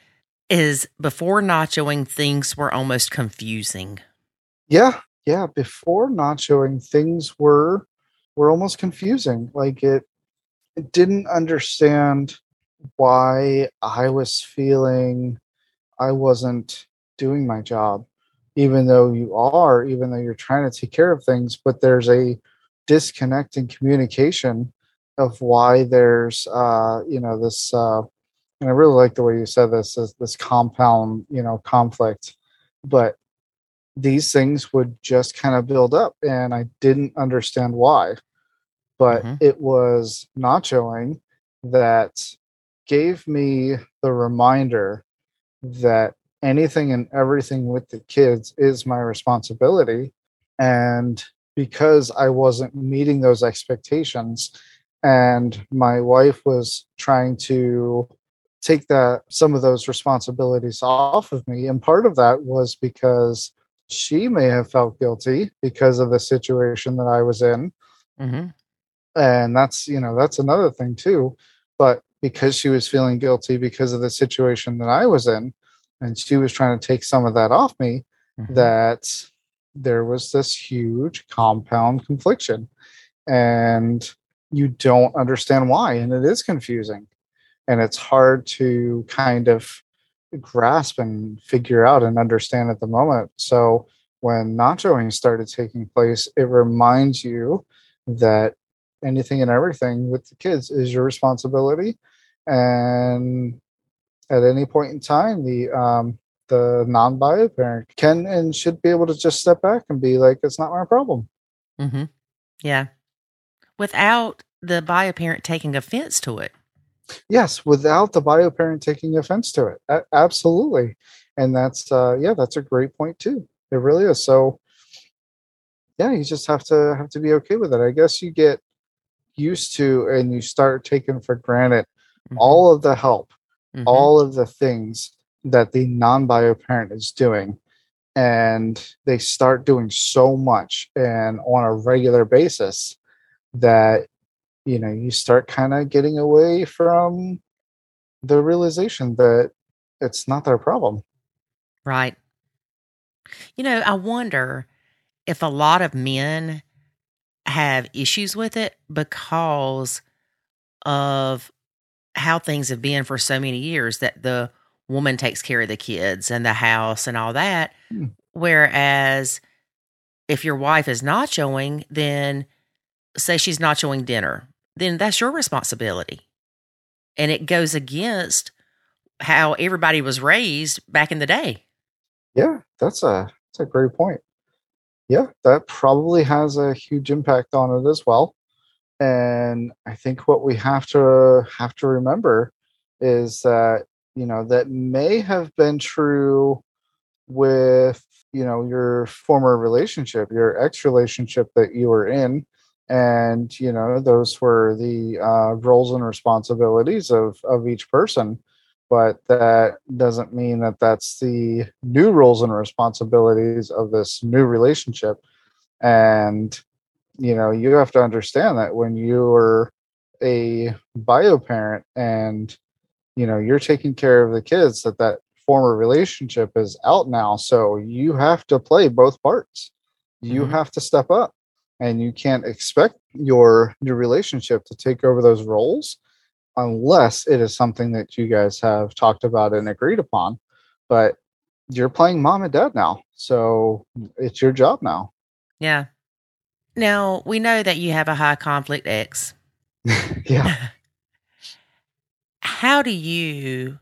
Speaker 3: is before nachoing, things were almost confusing.
Speaker 1: Yeah. Yeah. Before nachoing, things were were almost confusing. Like it, it didn't understand why I was feeling I wasn't doing my job, even though you are, even though you're trying to take care of things, but there's a disconnect in communication of why there's uh, you know, this uh and I really like the way you said this, is this compound, you know, conflict. But these things would just kind of build up and I didn't understand why. But
Speaker 3: Mhm.
Speaker 1: it was nachoing that gave me the reminder that anything and everything with the kids is my responsibility. And because I wasn't meeting those expectations, and my wife was trying to take that some of those responsibilities off of me and part of that was because she may have felt guilty because of the situation that I was in.
Speaker 3: Hmm
Speaker 1: and that's you know that's another thing too. But because she was feeling guilty because of the situation that i was in and she was trying to take some of that off me
Speaker 3: Mhm.
Speaker 1: that there was this huge compound confliction. And you don't understand why and it is confusing. And it's hard to kind of grasp and figure out and understand at the moment so when nachoing started taking place it reminds you that anything and everything with the kids is your responsibility and at any point in time the um the non-bio parent can and should be able to just step back and be like it's not my problem
Speaker 3: Mm-hmm. Yeah. Without the bio parent taking offense to it.
Speaker 1: Yes without the bio parent taking offense to it A- absolutely and that's uh yeah that's a great point too it really is so yeah you just have to have to be okay with it i guess you get used to and you start taking for granted
Speaker 3: Mhm.
Speaker 1: all of the help,
Speaker 3: Mhm.
Speaker 1: all of the things that the non-bio parent is doing and they start doing so much and on a regular basis that you know you start kind of getting away from the realization that it's not their problem
Speaker 3: Right. You know, I wonder if a lot of men have issues with it because of how things have been for so many years that the woman takes care of the kids and the house and all that.
Speaker 1: Hmm.
Speaker 3: Whereas if your wife is not showing, then say she's not showing dinner, then that's your responsibility. And it goes against how everybody was raised back in the day.
Speaker 1: yeah that's a that's a great point yeah that probably has a huge impact on it as well and i think what we have to have to remember is that you know that may have been true with you know your former relationship your ex relationship that you were in and you know those were the uh, roles and responsibilities of of each person. But that doesn't mean that that's the new roles and responsibilities of this new relationship. And you know you have to understand that when you're a bio parent and you know you're taking care of the kids that that former relationship is out now. So you have to play both parts. You
Speaker 3: Mhm.
Speaker 1: have to step up and you can't expect your new relationship to take over those roles unless it is something that you guys have talked about and agreed upon but you're playing mom and dad now so it's your job now
Speaker 3: Yeah. Now, we know that you have a high conflict ex.
Speaker 1: yeah
Speaker 3: How do you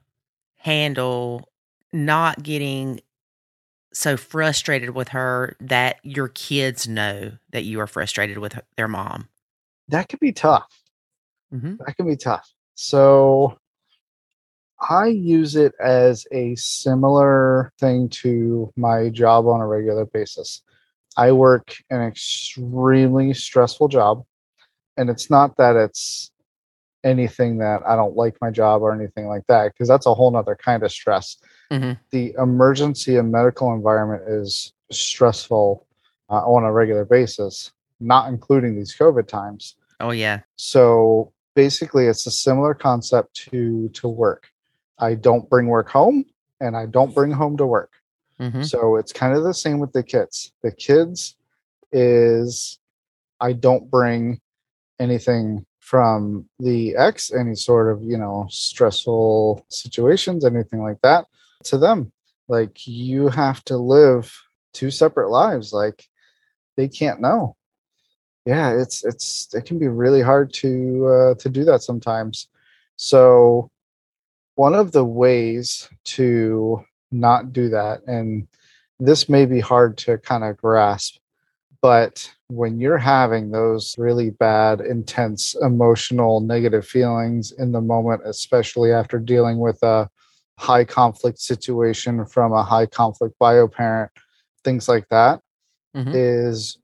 Speaker 3: handle not getting so frustrated with her that your kids know that you are frustrated with her- their mom?
Speaker 1: that could be tough
Speaker 3: Mm-hmm.
Speaker 1: that can be tough. So I use it as a similar thing to my job on a regular basis. I work an extremely stressful job, and it's not that it's anything that I don't like my job or anything like that, because that's a whole nother kind of stress.
Speaker 3: Mhm.
Speaker 1: The emergency and medical environment is stressful uh, on a regular basis, not including these COVID times
Speaker 3: Oh, yeah.
Speaker 1: so basically it's a similar concept to to work i don't bring work home and i don't bring home to work
Speaker 3: Mm-hmm.
Speaker 1: so it's kind of the same with the kids the kids is i don't bring anything from the ex any sort of you know stressful situations anything like that to them. Like you have to live two separate lives. Like they can't know. Yeah it's it's it can be really hard to uh, to do that sometimes. So one of the ways to not do that and this may be hard to kind of grasp but when you're having those really bad intense emotional negative feelings in the moment especially after dealing with a high conflict situation from a high conflict bio parent things like that
Speaker 3: Mhm.
Speaker 1: is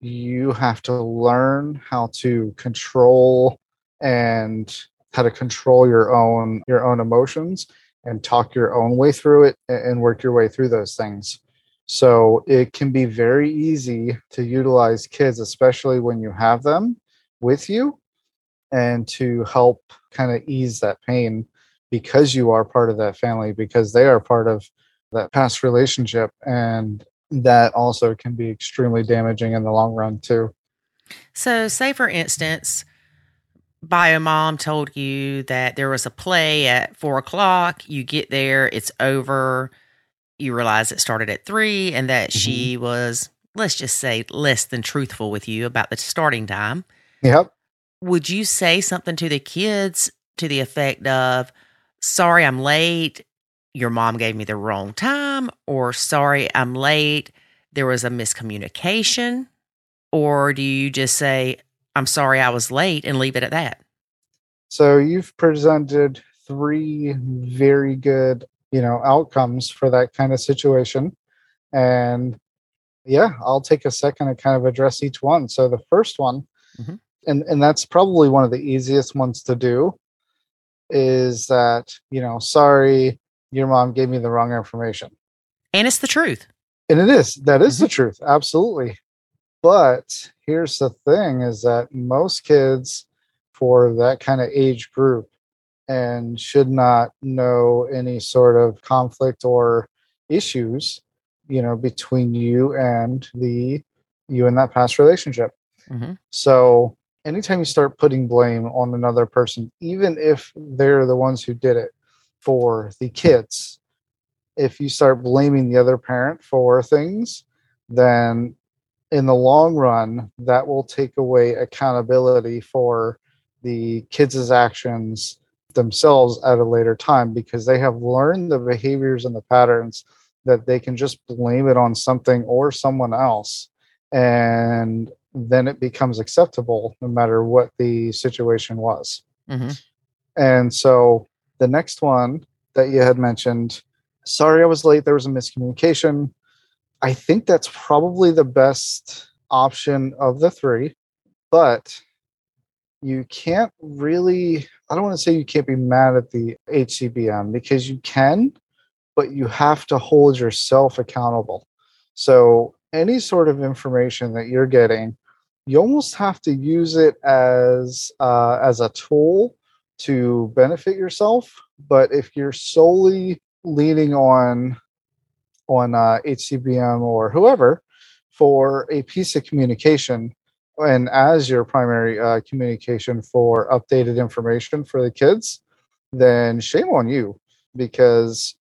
Speaker 1: you have to learn how to control and how to control your own your own emotions and talk your own way through it and work your way through those things so it can be very easy to utilize kids especially when you have them with you and to help kind of ease that pain because you are part of that family because they are part of that past relationship and that also can be extremely damaging in the long run too
Speaker 3: So, say for instance, bio mom told you that there was a play at four o'clock. You get there, it's over. You realize it started at three and that she mm-hmm. was, let's just say, less than truthful with you about the starting time.
Speaker 1: yep
Speaker 3: Would you say something to the kids to the effect of, sorry, I'm late. Your mom gave me the wrong time, or sorry, I'm late. There was a miscommunication. Or do you just say, I'm sorry I was late and leave it at that?
Speaker 1: so you've presented three very good you know outcomes for that kind of situation and yeah i'll take a second to kind of address each one so the first one
Speaker 3: Mhm.
Speaker 1: and and that's probably one of the easiest ones to do is that, you know, sorry, your mom gave me the wrong information.
Speaker 3: And it's the truth.
Speaker 1: And it is. That is the truth. Absolutely. But here's the thing is that most kids for that kind of age group and should not know any sort of conflict or issues, you know, between you and the you and that past relationship.
Speaker 3: hmm
Speaker 1: So anytime you start putting blame on another person, even if they're the ones who did it for the kids, if you start blaming the other parent for things, then in the long run, that will take away accountability for the kids' actions themselves at a later time because they have learned the behaviors and the patterns that they can just blame it on something or someone else. And then it becomes acceptable no matter what the situation was.
Speaker 3: hmm
Speaker 1: And so the next one that you had mentioned, sorry I was late, there was a miscommunication. I think that's probably the best option of the three, but you can't really, I don't want to say you can't be mad at the HCBM because you can, but you have to hold yourself accountable. So any sort of information that you're getting, you almost have to use it as uh, as a tool to benefit yourself. But if you're solely leaning on on uh, HCBM or whoever for a piece of communication, and as your primary uh, communication for updated information for the kids, then shame on you because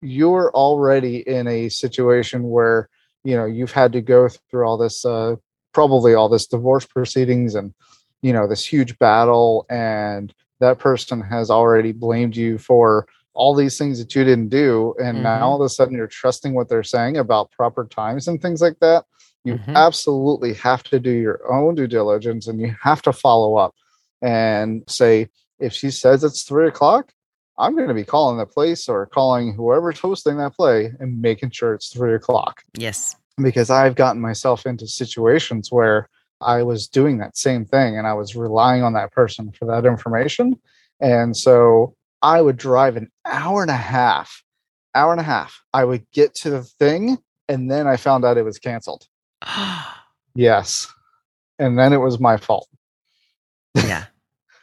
Speaker 1: you're already in a situation where you know you've had to go through all this uh, probably all this divorce proceedings and you know this huge battle and that person has already blamed you for all these things that you didn't do and
Speaker 3: Mhm.
Speaker 1: now all of a sudden you're trusting what they're saying about proper times and things like that you
Speaker 3: Mhm.
Speaker 1: absolutely have to do your own due diligence and you have to follow up and say if she says it's three o'clock i'm going to be calling the place or calling whoever's hosting that play and making sure it's three o'clock
Speaker 3: Yes.
Speaker 1: because I've gotten myself into situations where I was doing that same thing and I was relying on that person for that information. And so I would drive an hour and a half, hour and a half. I would get to the thing and then I found out it was canceled. Yes. And then it was my fault.
Speaker 3: yeah.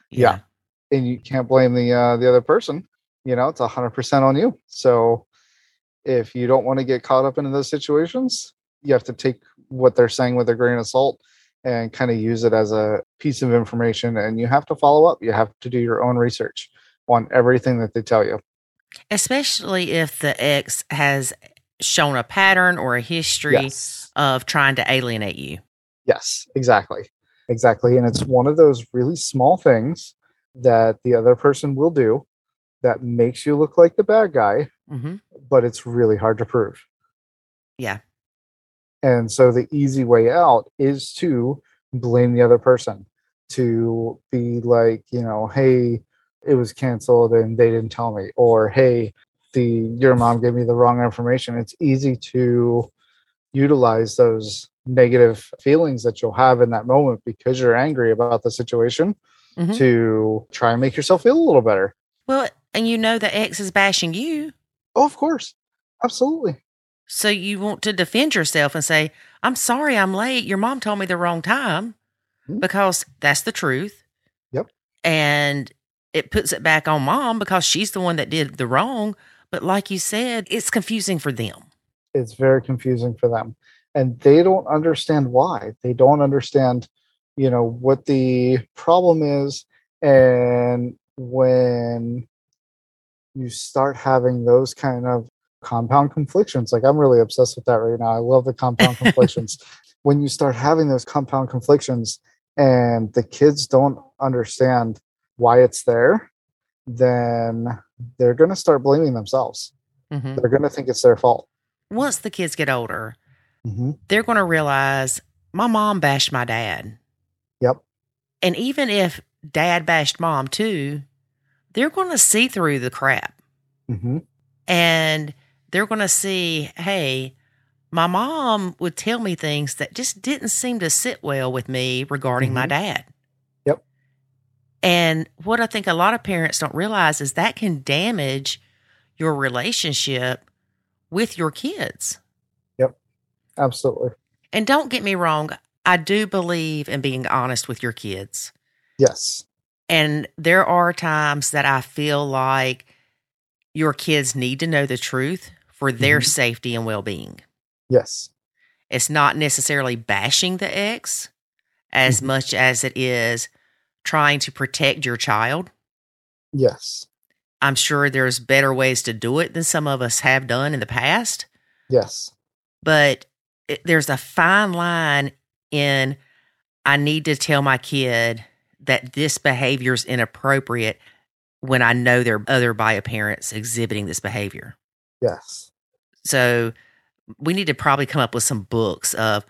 Speaker 1: Yeah. And you can't blame the uh, the other person. You know, it's a hundred percent on you. So if you don't want to get caught up into those situations, you have to take what they're saying with a grain of salt and kind of use it as a piece of information. And you have to follow up. You have to do your own research on everything that they tell you.
Speaker 3: Especially if the ex has shown a pattern or a history
Speaker 1: Yes.
Speaker 3: Of trying to alienate you.
Speaker 1: Yes, exactly. Exactly. And it's one of those really small things that the other person will do that makes you look like the bad guy,
Speaker 3: hmm
Speaker 1: but it's really hard to prove.
Speaker 3: Yeah.
Speaker 1: And so the easy way out is to blame the other person, to be like, you know, hey, it was canceled and they didn't tell me, or hey, the your mom gave me the wrong information. It's easy to utilize those negative feelings that you'll have in that moment because you're angry about the situation
Speaker 3: Mhm.
Speaker 1: to try and make yourself feel a little better.
Speaker 3: Well, and you know the ex is bashing you.
Speaker 1: Oh, of course. Absolutely.
Speaker 3: So you want to defend yourself and say, I'm sorry I'm late. Your mom told me the wrong time
Speaker 1: Mhm.
Speaker 3: because that's the truth.
Speaker 1: Yep.
Speaker 3: And it puts it back on mom because she's the one that did the wrong. But like you said, it's confusing for them.
Speaker 1: It's very confusing for them. And they don't understand why. They don't understand you know what the problem is. And when you start having those kind of compound conflictions like i'm really obsessed with that right now. I love the compound conflictions. When you start having those compound conflictions and the kids don't understand why it's there then they're going to start blaming themselves.
Speaker 3: Mhm.
Speaker 1: they're going to think it's their fault
Speaker 3: Once the kids get older,
Speaker 1: mm-hmm.
Speaker 3: they're going to realize my mom bashed my dad.
Speaker 1: yep
Speaker 3: And even if dad bashed mom too, they're going to see through the crap.
Speaker 1: mm-hmm.
Speaker 3: and they're going to see, hey, my mom would tell me things that just didn't seem to sit well with me regarding my
Speaker 1: Mhm.
Speaker 3: dad.
Speaker 1: Yep.
Speaker 3: And what I think a lot of parents don't realize is that can damage your relationship with your kids. Yep.
Speaker 1: Absolutely.
Speaker 3: And don't get me wrong, I do believe in being honest with your kids.
Speaker 1: Yes.
Speaker 3: And there are times that I feel like your kids need to know the truth for their
Speaker 1: Mhm.
Speaker 3: safety and well being.
Speaker 1: Yes.
Speaker 3: It's not necessarily bashing the ex as
Speaker 1: Mhm.
Speaker 3: much as it is trying to protect your child.
Speaker 1: Yes.
Speaker 3: I'm sure there's better ways to do it than some of us have done in the past,
Speaker 1: Yes.
Speaker 3: but it, there's a fine line in I need to tell my kid that this behavior is inappropriate when I know there are other bio parents exhibiting this behavior.
Speaker 1: Yes.
Speaker 3: So we need to probably come up with some books of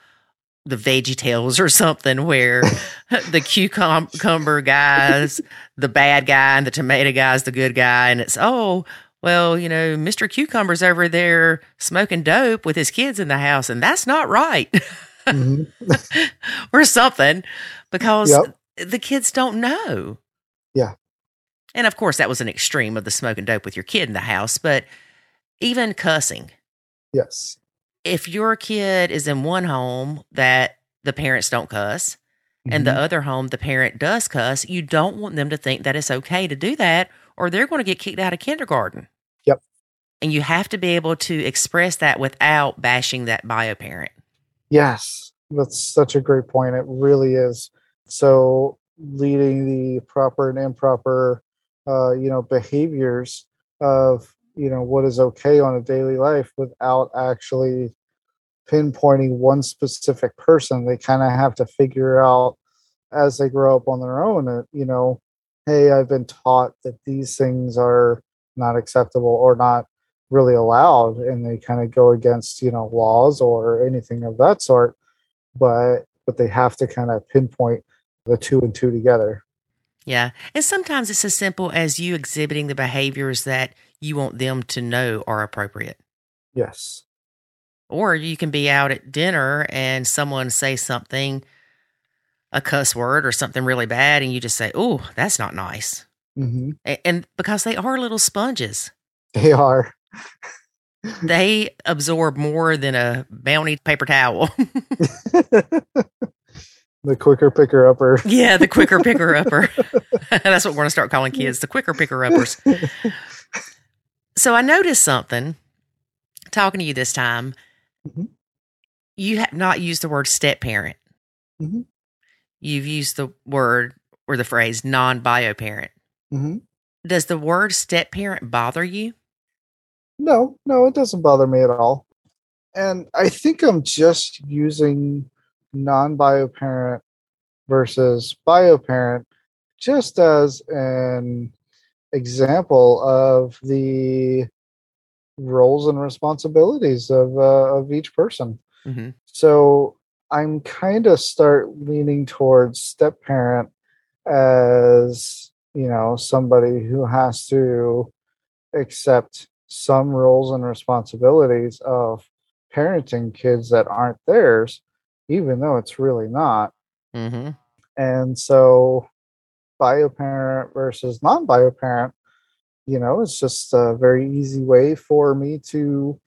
Speaker 3: the Veggie Tales or something where the cucumber guy's the bad guy and the tomato guy's the good guy. And it's, oh, well, you know, Mr. Cucumber's over there smoking dope with his kids in the house, and that's not right.
Speaker 1: Mhm.
Speaker 3: or something because
Speaker 1: Yep.
Speaker 3: the kids don't know.
Speaker 1: Yeah.
Speaker 3: And of course, that was an extreme of the smoking dope with your kid in the house, but even cussing.
Speaker 1: Yes.
Speaker 3: If your kid is in one home that the parents don't cuss, and the
Speaker 1: Mhm.
Speaker 3: other home the parent does cuss, you don't want them to think that it's okay to do that, or they're going to get kicked out of kindergarten.
Speaker 1: Yep.
Speaker 3: And you have to be able to express that without bashing that bio parent.
Speaker 1: Yes, that's such a great point. It really is. So leading the proper and improper, uh, you know, behaviors of you know what is okay on a daily life without actually pinpointing one specific person. They kind of have to figure out as they grow up on their own. uh, You know, hey, I've been taught that these things are not acceptable or not really allowed and they kind of go against you know laws or anything of that sort but but they have to kind of pinpoint the two and two together
Speaker 3: Yeah. And sometimes it's as simple as you exhibiting the behaviors that you want them to know are appropriate.
Speaker 1: yes
Speaker 3: Or you can be out at dinner and someone say something, a cuss word or something really bad, and you just say, Oh, that's not nice.
Speaker 1: hmm
Speaker 3: And because they are little sponges,
Speaker 1: they are
Speaker 3: they absorb more than a bounty paper towel.
Speaker 1: the quicker picker upper
Speaker 3: yeah, the quicker picker upper. that's what we're going to start calling kids the quicker picker uppers. So I noticed something talking to you this time.
Speaker 1: Mhm.
Speaker 3: You have not used the word step parent.
Speaker 1: Mhm.
Speaker 3: You've used the word or the phrase non bio parent.
Speaker 1: hmm
Speaker 3: Does the word step parent bother you?
Speaker 1: no no it doesn't bother me at all and i think i'm just using non-bio parent versus bio parent just as an example of the roles and responsibilities of uh, of each person
Speaker 3: Mm-hmm.
Speaker 1: So I'm kind of start leaning towards step parent as you know somebody who has to accept some roles and responsibilities of parenting kids that aren't theirs, even though it's really not.
Speaker 3: Mm-hmm.
Speaker 1: And so, bio parent versus non bio parent, you know, it's just a very easy way for me to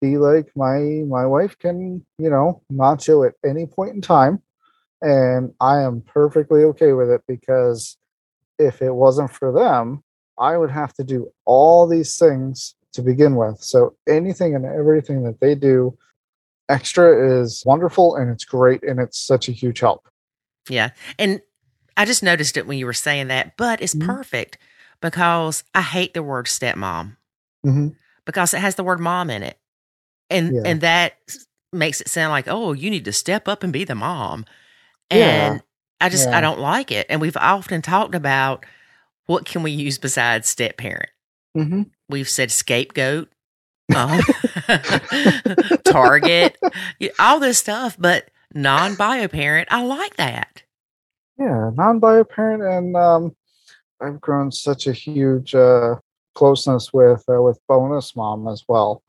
Speaker 1: be like my my wife can, you know, nacho at any point in time, and I am perfectly okay with it because if it wasn't for them, I would have to do all these things to begin with. So anything and everything that they do extra is wonderful and it's great and it's such a huge help.
Speaker 3: Yeah. And I just noticed it when you were saying that, but it's
Speaker 1: Mhm.
Speaker 3: perfect because I hate the word stepmom
Speaker 1: hmm
Speaker 3: because it has the word mom in it. And
Speaker 1: Yeah.
Speaker 3: and that makes it sound like, "Oh, you need to step up and be the mom."
Speaker 1: Yeah.
Speaker 3: And I just
Speaker 1: Yeah.
Speaker 3: I don't like it. And we've often talked about what can we use besides step parent?
Speaker 1: hmm
Speaker 3: We've said scapegoat, uh, target, all this stuff, but non-bio parent, I like that.
Speaker 1: Yeah, non-bio parent, and um, I've grown such a huge uh, closeness with uh, with bonus mom as well.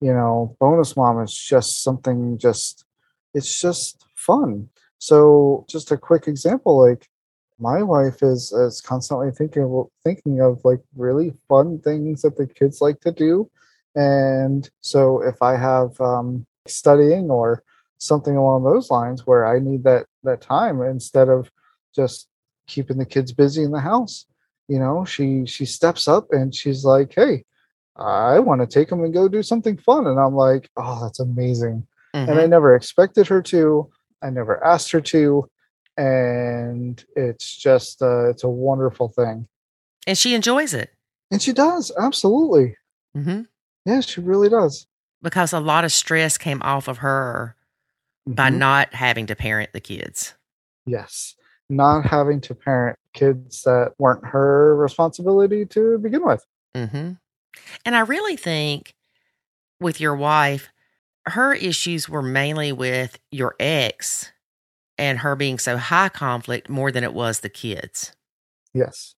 Speaker 1: You know, bonus mom is just something. Just it's just fun. So, just a quick example, like my wife is is constantly thinking of thinking of like really fun things that the kids like to do and so if i have um, studying or something along those lines where i need that that time instead of just keeping the kids busy in the house. You know she she steps up and she's like hey i want to take them and go do something fun. And i'm like oh that's amazing.
Speaker 3: Mm-hmm.
Speaker 1: and i never expected her to. I never asked her to. And it's just uh, it's a wonderful thing.
Speaker 3: And she enjoys it.
Speaker 1: And she does absolutely.
Speaker 3: Mm-hmm.
Speaker 1: yeah she really does.
Speaker 3: Because a lot of stress came off of her by
Speaker 1: Mhm.
Speaker 3: not having to parent the kids.
Speaker 1: yes not having to parent kids that weren't her responsibility to begin with
Speaker 3: Mm-hmm. And I really think with your wife, her issues were mainly with your ex and her being so high conflict more than it was the kids.
Speaker 1: yes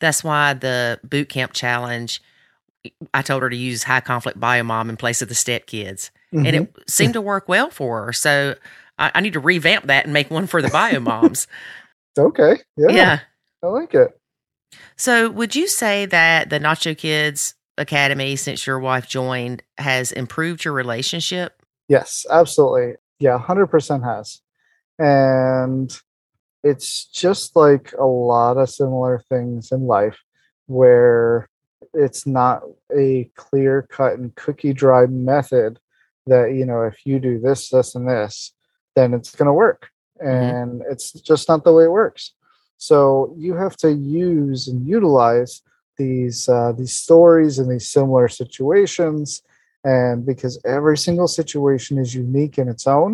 Speaker 3: That's why the boot camp challenge, I told her to use high conflict biomom in place of the step kids. And
Speaker 1: Mhm.
Speaker 3: it seemed to work well for her. So I, I need to revamp that and make one for the biomoms.
Speaker 1: okay yeah,
Speaker 3: yeah.
Speaker 1: i like it
Speaker 3: So, would you say that the Nacho Kids Academy, since your wife joined, has improved your relationship?
Speaker 1: Yes, absolutely. Yeah, 100% has. And it's just like a lot of similar things in life where it's not a clear cut and cookie dry method that, you know, if you do this, this, and this, then it's going to work. And it's just not the way it works. So you have to use and utilize these uh, these stories and these similar situations and because every single situation is unique in its own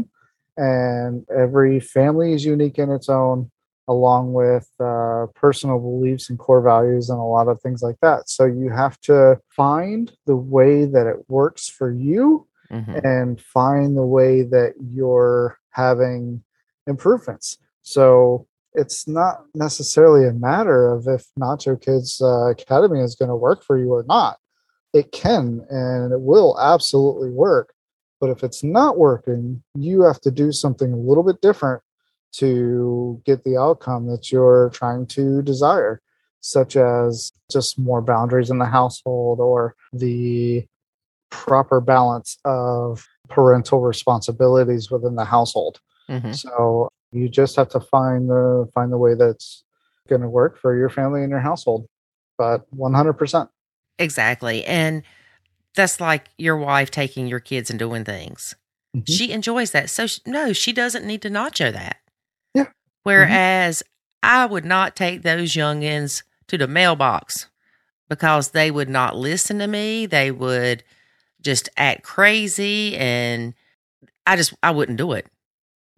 Speaker 1: and every family is unique in its own along with uh, personal beliefs and core values and a lot of things like that so you have to find the way that it works for you
Speaker 3: Mhm.
Speaker 1: and find the way that you're having improvements. So it's not necessarily a matter of if nacho kids uh, academy is going to work for you or not. It can and it will absolutely work but if it's not working you have to do something a little bit different to get the outcome that you're trying to desire such as just more boundaries in the household or the proper balance of parental responsibilities within the household
Speaker 3: Mhm.
Speaker 1: so you just have to find the find the way that's going to work for your family and your household but 100%
Speaker 3: Exactly. And that's like your wife taking your kids and doing things.
Speaker 1: Mhm.
Speaker 3: She enjoys that. So, sh- no, she doesn't need to nacho that.
Speaker 1: Yeah.
Speaker 3: Whereas I would not take those youngins to the mailbox because they would not listen to me. They would just act crazy. And I just, I wouldn't do it.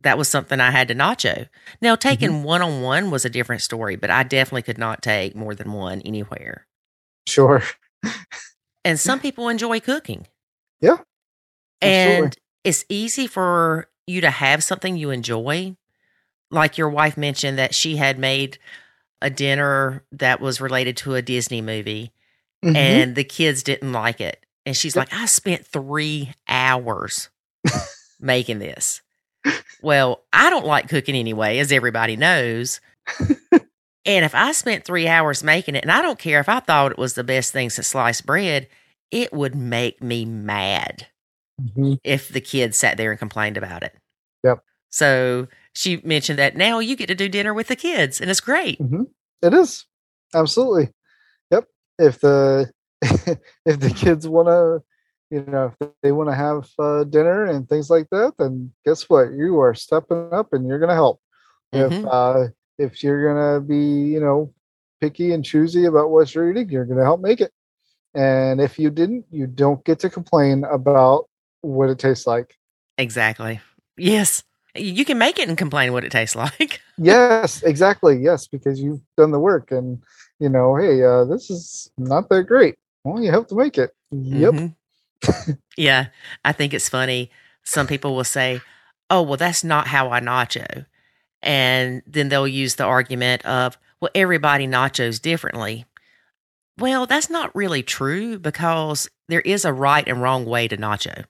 Speaker 3: That was something I had to nacho. Now, taking one on one was a different story, but I definitely could not take more than one anywhere.
Speaker 1: sure
Speaker 3: And some people enjoy cooking.
Speaker 1: Yeah.
Speaker 3: And it's easy for you to have something you enjoy. Like your wife mentioned that she had made a dinner that was related to a Disney movie
Speaker 1: Mhm.
Speaker 3: and the kids didn't like it. And she's like, I spent three hours making this. Well, I don't like cooking anyway, as everybody knows. and if I spent three hours making it, and I don't care if I thought it was the best thing since sliced bread, it would make me mad
Speaker 1: Mhm.
Speaker 3: if the kids sat there and complained about it.
Speaker 1: Yep.
Speaker 3: So she mentioned that now you get to do dinner with the kids, and it's great.
Speaker 1: Mhm. It is absolutely. Yep. If the if the kids want to, you know, if they want to have uh, dinner and things like that, then guess what? You are stepping up and you're going to help. If
Speaker 3: Mhm.
Speaker 1: uh, if you're going to be, you know, picky and choosy about what you're eating, you're going to help make it. And if you didn't, you don't get to complain about what it tastes like.
Speaker 3: Exactly. Yes. You can make it and complain what it tastes like.
Speaker 1: yes, exactly. Yes, because you've done the work and you know, hey, uh, this is not that great. Well, you to make it. Yep.
Speaker 3: Mhm. yeah. I think it's funny. Some people will say, oh, well, that's not how I nacho. And then they'll use the argument of, well, everybody nachos differently. Well, that's not really true because there is a right and wrong way to nacho.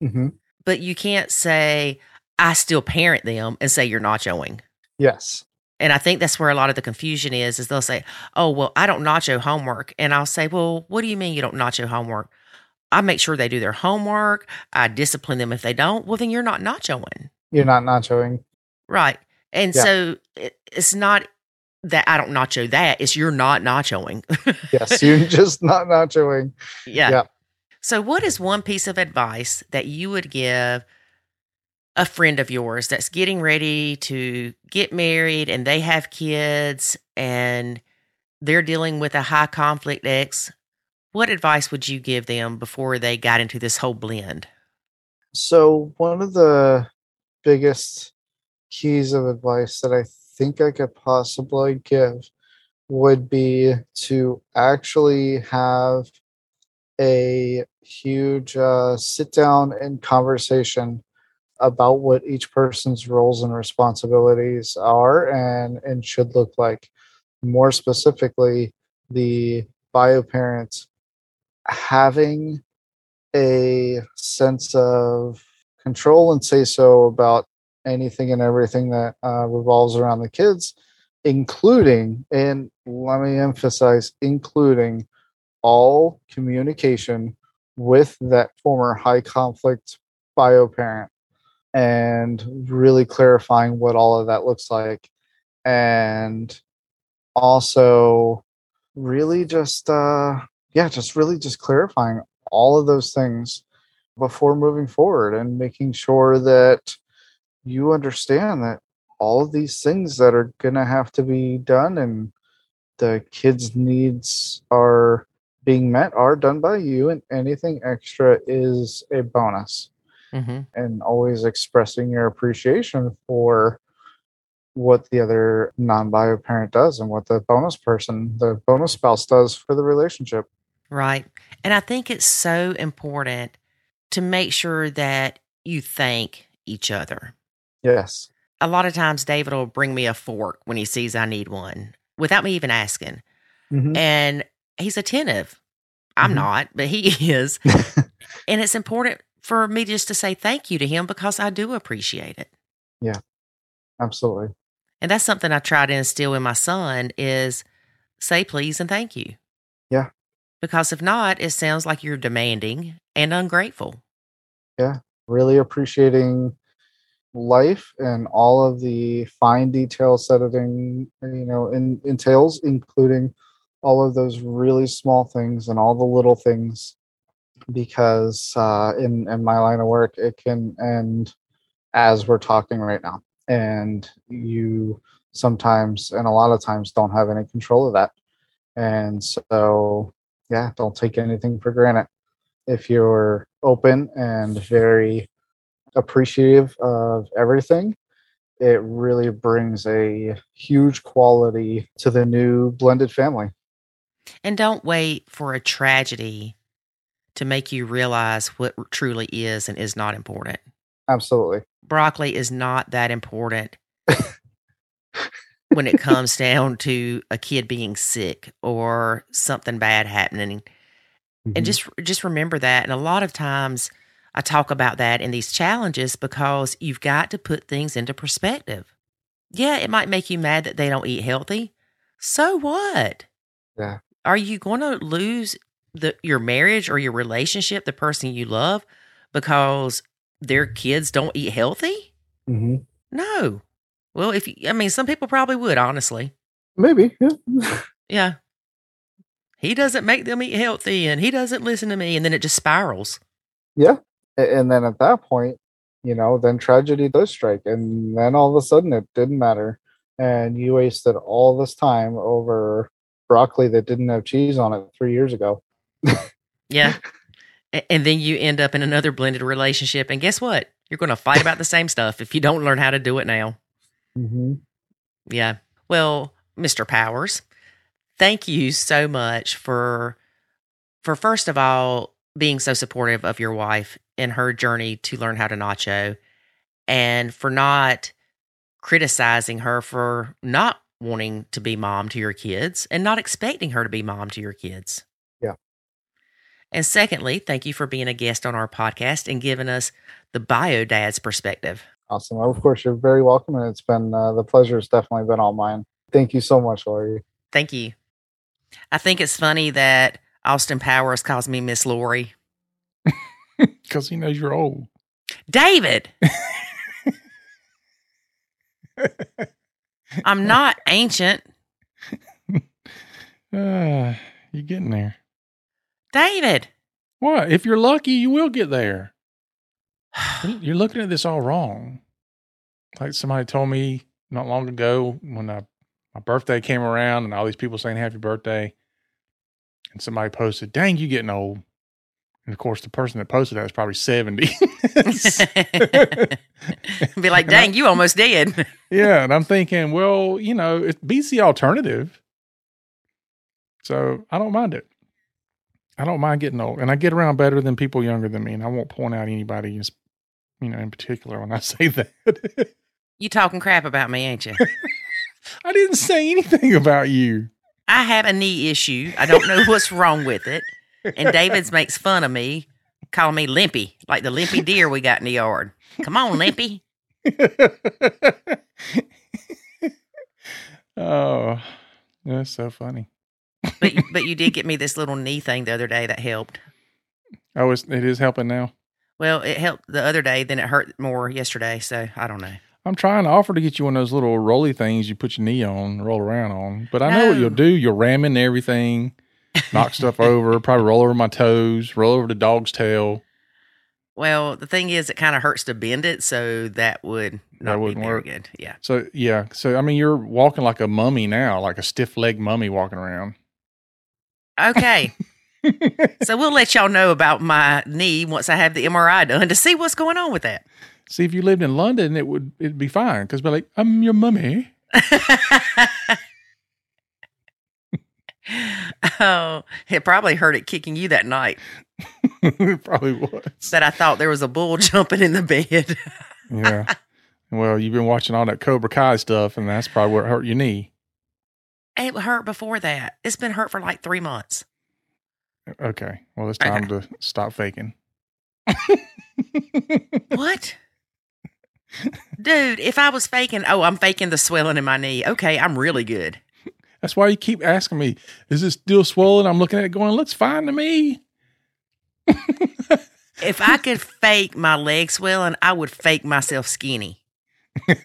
Speaker 1: hmm
Speaker 3: But you can't say, I still parent them and say you're nachoing.
Speaker 1: Yes.
Speaker 3: And I think that's where a lot of the confusion is, is they'll say, Oh, well, I don't nacho homework. And I'll say, Well, what do you mean you don't nacho homework? I make sure they do their homework. I discipline them if they don't. Well, then you're not nachoing.
Speaker 1: You're not nachoing.
Speaker 3: Right. And
Speaker 1: Yeah.
Speaker 3: so it, it's not that I don't nacho that, it's you're not nachoing.
Speaker 1: Yes, you're just not nachoing.
Speaker 3: yeah.
Speaker 1: Yeah.
Speaker 3: So, what is one piece of advice that you would give a friend of yours that's getting ready to get married and they have kids and they're dealing with a high conflict ex? What advice would you give them before they got into this whole blend?
Speaker 1: So, one of the biggest keys of advice that I think I could possibly give would be to actually have a huge uh, sit down and conversation about what each person's roles and responsibilities are and and should look like. More specifically the bio parents having a sense of control and say so about anything and everything that uh, revolves around the kids, including, and let me emphasize, including all communication with that former high conflict bio parent and really clarifying what all of that looks like. And also, really just, uh, yeah, just really just clarifying all of those things before moving forward and making sure that you understand that all of these things that are going to have to be done and the kids needs are being met are done by you and anything extra is a bonus
Speaker 3: Mm-hmm.
Speaker 1: and always expressing your appreciation for what the other non-bio parent does and what the bonus person the bonus spouse does for the relationship
Speaker 3: Right. And I think it's so important to make sure that you thank each other.
Speaker 1: yes
Speaker 3: A lot of times, David will bring me a fork when he sees I need one without me even asking.
Speaker 1: Mhm.
Speaker 3: And he's attentive. I'm
Speaker 1: Mhm.
Speaker 3: not, but he is. and it's important for me just to say thank you to him because I do appreciate it.
Speaker 1: Yeah, absolutely
Speaker 3: And that's something I try to instill in my son is say please and thank you.
Speaker 1: Yeah.
Speaker 3: Because if not, it sounds like you're demanding and ungrateful. Yeah.
Speaker 1: Really appreciating life and all of the fine details that it in, you know in, entails including all of those really small things and all the little things because uh, in in my line of work it can end as we're talking right now. And you sometimes and a lot of times don't have any control of that. And so yeah don't take anything for granted. If you're open and very appreciative of everything, it really brings a huge quality to the new blended family.
Speaker 3: And don't wait for a tragedy to make you realize what truly is and is not important.
Speaker 1: Absolutely.
Speaker 3: Broccoli is not that important when it comes down to a kid being sick or something bad happening.
Speaker 1: Mhm.
Speaker 3: And just just remember that. And a lot of times I talk about that in these challenges because you've got to put things into perspective. Yeah, it might make you mad that they don't eat healthy. So what?
Speaker 1: Yeah.
Speaker 3: Are you going to lose the your marriage or your relationship, the person you love, because their kids don't eat healthy?
Speaker 1: Mhm.
Speaker 3: No. Well, if you, I mean, some people probably would, honestly.
Speaker 1: Maybe. Yeah.
Speaker 3: Yeah. He doesn't make them eat healthy and he doesn't listen to me. And then it just spirals.
Speaker 1: yeah. And then at that point, you know, then tragedy does strike. And then all of a sudden it didn't matter. And you wasted all this time over broccoli that didn't have cheese on it three years ago.
Speaker 3: Yeah. And then you end up in another blended relationship. And guess what? You're going to fight about the same stuff if you don't learn how to do it now.
Speaker 1: Mm-hmm.
Speaker 3: Yeah. Well, Mr. Powers, thank you so much for for first of all being so supportive of your wife in her journey to learn how to nacho and for not criticizing her for not wanting to be mom to your kids and not expecting her to be mom to your kids.
Speaker 1: Yeah.
Speaker 3: And secondly, thank you for being a guest on our podcast and giving us the bio dad's perspective.
Speaker 1: Awesome. Well, of course, you're very welcome, and it's been uh, the pleasure has definitely been all mine. Thank you so much, Lori.
Speaker 3: Thank you. I think it's funny that Austin Powers calls me Miss Lori.
Speaker 4: Because he knows you're old.
Speaker 3: David. I'm not ancient.
Speaker 4: Uh, you're getting there.
Speaker 3: David.
Speaker 4: What? If you're lucky, you will get there. You're- looking at this all wrong. Like somebody told me not long ago when I, my birthday came around and all these people saying happy birthday. And somebody posted, dang, you getting old. And of course, the person that posted that was probably 70.
Speaker 3: Be like, dang, you almost did.
Speaker 4: yeah. And I'm thinking, well, you know, it beats the alternative. So I don't mind it. I don't mind getting old. And I get around better than people younger than me. And I won't point out anybody, you know, in particular when I say that.
Speaker 3: You talking crap about me, ain't you?
Speaker 4: I didn't say anything about you.
Speaker 3: I have a knee issue. I don't know what's wrong with it. And David's makes fun of me, calling me limpy, like the limpy deer we got in the yard. Come on, limpy.
Speaker 4: oh, that's so funny.
Speaker 3: But but you did get me this little knee thing the other day that helped.
Speaker 4: Oh, it's, it is helping now.
Speaker 3: Well, it helped the other day, then it hurt more yesterday. So I don't know.
Speaker 4: I'm trying to offer to get you one of those little rolly things you put your knee on, roll around on. But I know what you'll oh. do. You'll ram into everything, knock stuff over, probably roll over my toes, roll over the dog's tail.
Speaker 3: Well, the thing is, it kind of hurts to bend it, so that would not
Speaker 4: That wouldn't work.
Speaker 3: good. Yeah.
Speaker 4: So yeah, so I mean, you're walking like a mummy now, like a stiff leg mummy walking around.
Speaker 3: Okay. so we'll let y'all know about my knee once I have the MRI done to see what's going on with that.
Speaker 4: See, if you lived in London, it would it'd be fine because be like, I'm your mummy.
Speaker 3: oh, it probably hurt it kicking you that night
Speaker 4: it probably was.
Speaker 3: that I thought there was a bull jumping in the bed.
Speaker 4: Yeah. well, you've been watching all that Cobra Kai stuff, and that's probably what hurt your knee.
Speaker 3: It hurt before that. It's been hurt for like three months.
Speaker 4: Okay. Well, it's time to stop faking.
Speaker 3: What? Dude, if I was faking, oh, I'm faking the swelling in my knee. Okay, I'm really good.
Speaker 4: That's why you keep asking me, is it still swollen? I'm looking at it going, looks fine to me.
Speaker 3: If I could fake my leg swelling, I would fake myself skinny.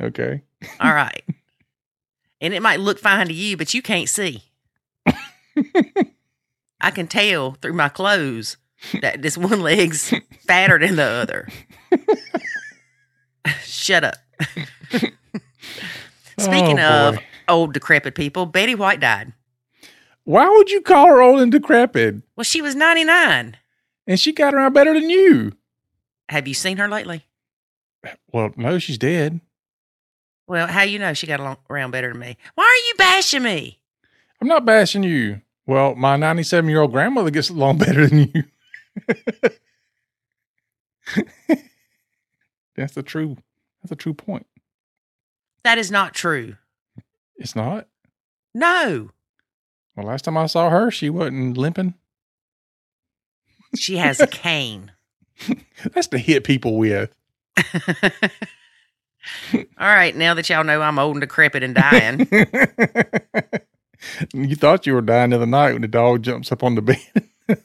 Speaker 4: okay.
Speaker 3: All right. And it might look fine to you, but you can't see. I can tell through my clothes that this one leg's fatter than the other. Shut up. Speaking
Speaker 4: Oh,
Speaker 3: of old decrepit people, Betty White died.
Speaker 4: Why would you call her old and decrepit?
Speaker 3: Well, she was 99.
Speaker 4: And she got around better than you.
Speaker 3: Have you seen her lately?
Speaker 4: Well, no, she's dead.
Speaker 3: Well, how you know she got along, around better than me? Why are you bashing me?
Speaker 4: I'm not bashing you. Well, my 97 year old grandmother gets along better than you. that's the true. That's a true point.
Speaker 3: That is not true.
Speaker 4: It's not.
Speaker 3: No,
Speaker 4: Well, last time I saw her, she wasn't limping.
Speaker 3: she has a cane.
Speaker 4: That's to hit people with.
Speaker 3: All right, now that y'all know I'm old and decrepit and dying,
Speaker 4: you thought you were dying the other night when the dog jumps up on the bed.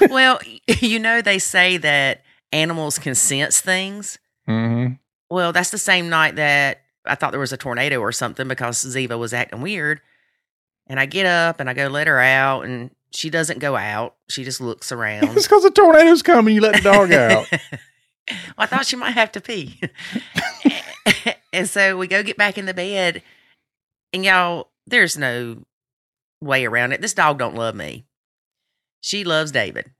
Speaker 3: well, you know they say that animals can sense things.
Speaker 4: mm-hmm.
Speaker 3: Well, that's the same night that I thought there was a tornado or something because Ziva was acting weird. And I get up and I go let her out, and she doesn't go out. She just looks around.
Speaker 4: It's because the tornado's coming. You let the dog out.
Speaker 3: I thought she might have to pee. and so we go get back in the bed, and y'all, there's no way around it. This dog don't love me. She loves David.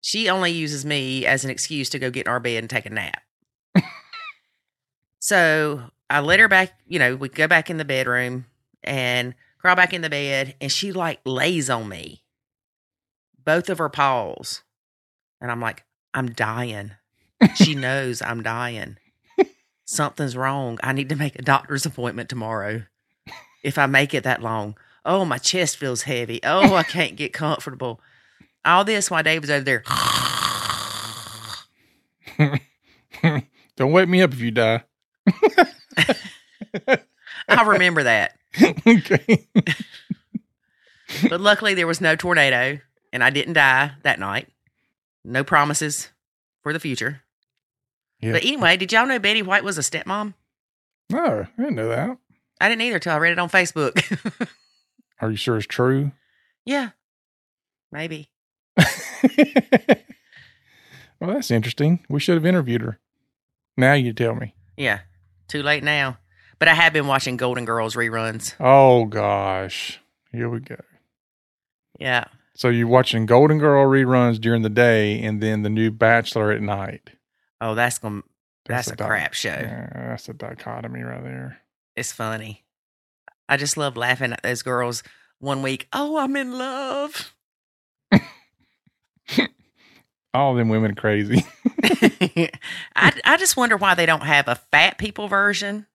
Speaker 3: She only uses me as an excuse to go get in our bed and take a nap. so I let her back, you know, we go back in the bedroom and crawl back in the bed, and she like lays on me, both of her paws. And I'm like, I'm dying. She knows I'm dying. Something's wrong. I need to make a doctor's appointment tomorrow. If I make it that long, oh, my chest feels heavy. Oh, I can't get comfortable. All this while David's over there
Speaker 4: Don't wake me up if you die.
Speaker 3: I remember that.
Speaker 4: okay.
Speaker 3: But luckily, there was no tornado and I didn't die that night. No promises for the future.
Speaker 4: Yeah.
Speaker 3: But anyway, did y'all know Betty White was a stepmom?
Speaker 4: No, I didn't know that.
Speaker 3: I didn't either till I read it on Facebook.
Speaker 4: Are you sure it's true?
Speaker 3: yeah, maybe.
Speaker 4: well, that's interesting. We should have interviewed her. Now you tell me.
Speaker 3: Yeah, too late now. But I have been watching Golden Girls reruns.
Speaker 4: Oh gosh. Here we go.
Speaker 3: Yeah.
Speaker 4: So you're watching Golden Girl reruns during the day and then the new Bachelor at night.
Speaker 3: Oh, that's gonna that's, a
Speaker 4: di-
Speaker 3: crap show.
Speaker 4: Yeah, that's a dichotomy right there.
Speaker 3: It's funny. I just love laughing at those girls. One week, oh, I'm in love.
Speaker 4: All them women are crazy.
Speaker 3: I I just wonder why they don't have a fat people version.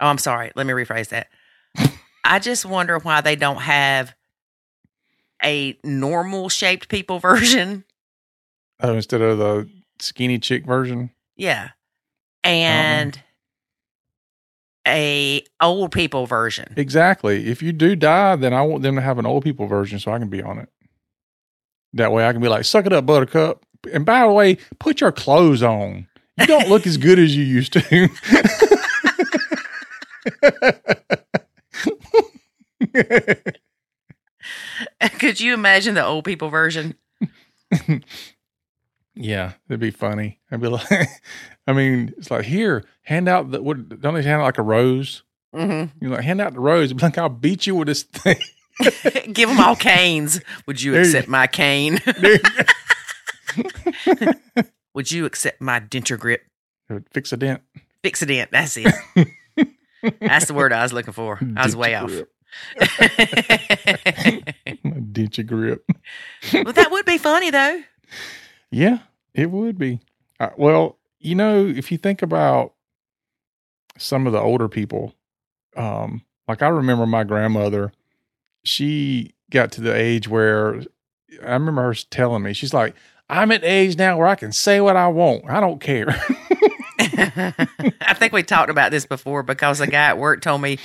Speaker 3: Oh, I'm sorry. Let me rephrase that. I just wonder why they don't have a normal shaped people version.
Speaker 4: oh, instead of the skinny chick version.
Speaker 3: Yeah. And a old people version.
Speaker 4: Exactly. If you do die, then I want them to have an old people version so I can be on it. That way I can be like, suck it up, buttercup. And by the way, put your clothes on. You don't look as good as you used to.
Speaker 3: Could you imagine the old people version?
Speaker 4: yeah, it'd be funny. I'd be like, I mean, it's like, here, hand out the, what, don't they hand out like a rose?
Speaker 3: hmm
Speaker 4: You're like, hand out the rose. Be like, I'll beat you with this thing.
Speaker 3: Give them all canes. Would you
Speaker 4: There you-
Speaker 3: accept my cane? Would you accept my denture grip?
Speaker 4: Fixodent.
Speaker 3: Fix a dent. That's it. That's the word I was looking for. I was way off.
Speaker 4: grip. A dent your grip.
Speaker 3: but that would be funny though.
Speaker 4: Yeah, it would be. Uh, well, you know, if you think about some of the older people, um, like I remember my grandmother, she got to the age where I remember her telling me, she's like, I'm at the age now where I can say what I want. I don't care.
Speaker 3: I think we talked about this before because a guy at work told me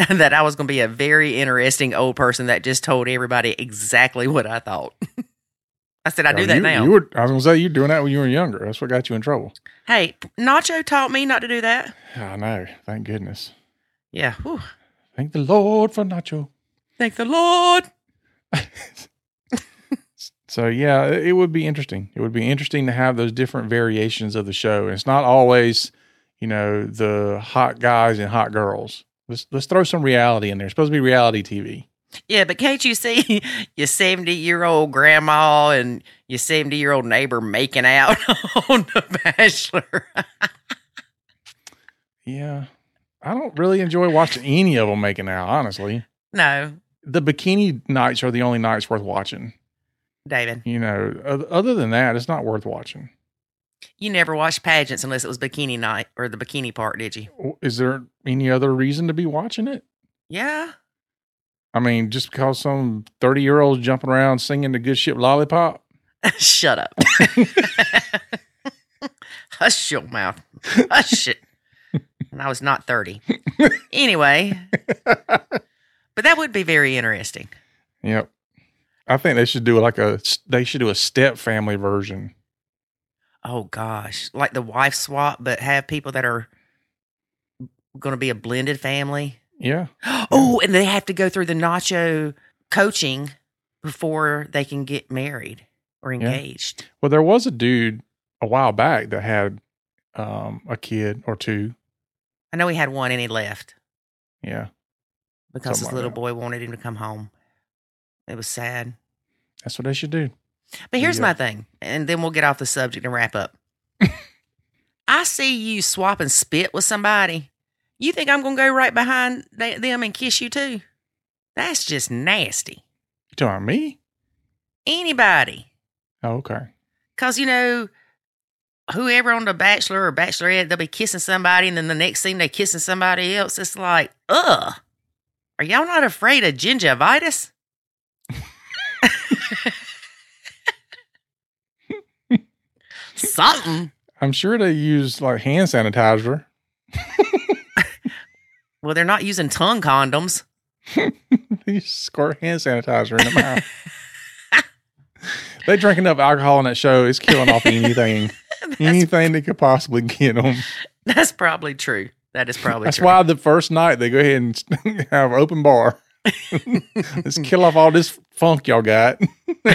Speaker 3: that I was going to be a very interesting old person that just told everybody exactly what I thought. I said, I oh, do
Speaker 4: Oh,
Speaker 3: that
Speaker 4: you,
Speaker 3: now.
Speaker 4: You were, I was gonna say you're doing that when you were younger. That's what got you in trouble.
Speaker 3: hey, Nacho taught me not to do that.
Speaker 4: I know. Thank goodness.
Speaker 3: Yeah. whew.
Speaker 4: Thank the Lord for Nacho.
Speaker 3: Thank the Lord.
Speaker 4: So yeah, it it would be interesting. It would be interesting to have those different variations of the show. And it's not always, you know, the hot guys and hot girls. Let's let's throw some reality in there. It's supposed to be reality TV.
Speaker 3: Yeah, but can't you see your 70 year old grandma and your 70 year old neighbor making out on The Bachelor?
Speaker 4: Yeah. I don't really enjoy watching any of them making out, honestly.
Speaker 3: no,
Speaker 4: The bikini nights are the only nights worth watching.
Speaker 3: David,
Speaker 4: You know, other than that, it's not worth watching.
Speaker 3: You never watched pageants unless it was bikini night or the bikini part, did you?
Speaker 4: Is there any other reason to be watching it?
Speaker 3: Yeah.
Speaker 4: I mean, just because some 30 year olds jumping around singing the good ship lollipop?
Speaker 3: Shut up. Hush your mouth. Hush it. And I was not 30. Anyway, but that would be very interesting.
Speaker 4: Yep. I think they should do like a they should do a step family version.
Speaker 3: Oh gosh, like the wife swap, but have people that are going to be a blended family.
Speaker 4: Yeah.
Speaker 3: Oh, and they have to go through the nacho coaching before they can get married or engaged.
Speaker 4: Well, there was a dude a while back that had um a kid or two.
Speaker 3: I know he had one and he left
Speaker 4: Yeah.
Speaker 3: because
Speaker 4: Something
Speaker 3: his
Speaker 4: like
Speaker 3: little
Speaker 4: that.
Speaker 3: boy wanted him to come home. It was sad.
Speaker 4: That's what they should do.
Speaker 3: But here's
Speaker 4: Yeah.
Speaker 3: my thing, and then we'll get off the subject and wrap up. I see you swap and spit with somebody. You think I'm going to go right behind them and kiss you too? That's just nasty.
Speaker 4: You talking me?
Speaker 3: Anybody.
Speaker 4: Oh, okay.
Speaker 3: Because, you know, whoever on The Bachelor or Bachelorette, they'll be kissing somebody, and then the next scene they're kissing somebody else. It's like, ugh. Are y'all not afraid of gingivitis? Something.
Speaker 4: I'm sure they use like hand sanitizer.
Speaker 3: Well, they're not using tongue condoms.
Speaker 4: they squirt hand sanitizer in the mouth. they drink enough alcohol in that show. It's killing off anything, anything that could possibly get them.
Speaker 3: That's probably true. That is probably
Speaker 4: That's
Speaker 3: true.
Speaker 4: why the first night they go ahead and have open bar. Let's kill off all this funk y'all got.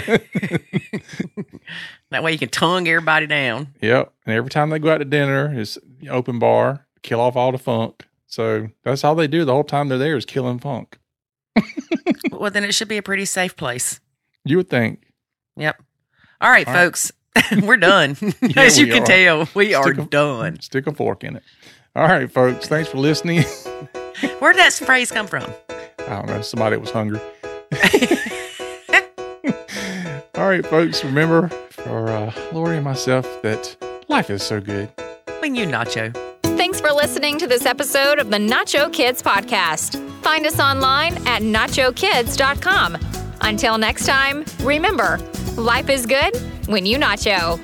Speaker 3: That way you can tongue everybody down.
Speaker 4: Yep. And every time they go out to dinner, it's open bar, kill off all the funk. So that's all they do the whole time they're there is killing funk.
Speaker 3: well, then it should be a pretty safe place.
Speaker 4: You would think.
Speaker 3: Yep. All right,
Speaker 4: All right.
Speaker 3: folks. We're done.
Speaker 4: Yeah,
Speaker 3: As you can
Speaker 4: are.
Speaker 3: tell, we are
Speaker 4: a-
Speaker 3: done.
Speaker 4: Stick a fork in it. All right, folks. Thanks for listening.
Speaker 3: Where did that phrase come from?
Speaker 4: I don't know. Somebody was hungry. all right, folks. Remember for uh, Lori and myself that life is so good.
Speaker 3: When you nacho.
Speaker 2: Thanks for listening to this episode of the Nacho Kids Podcast. Find us online at nachokids.com. Until next time, remember, life is good when you nacho.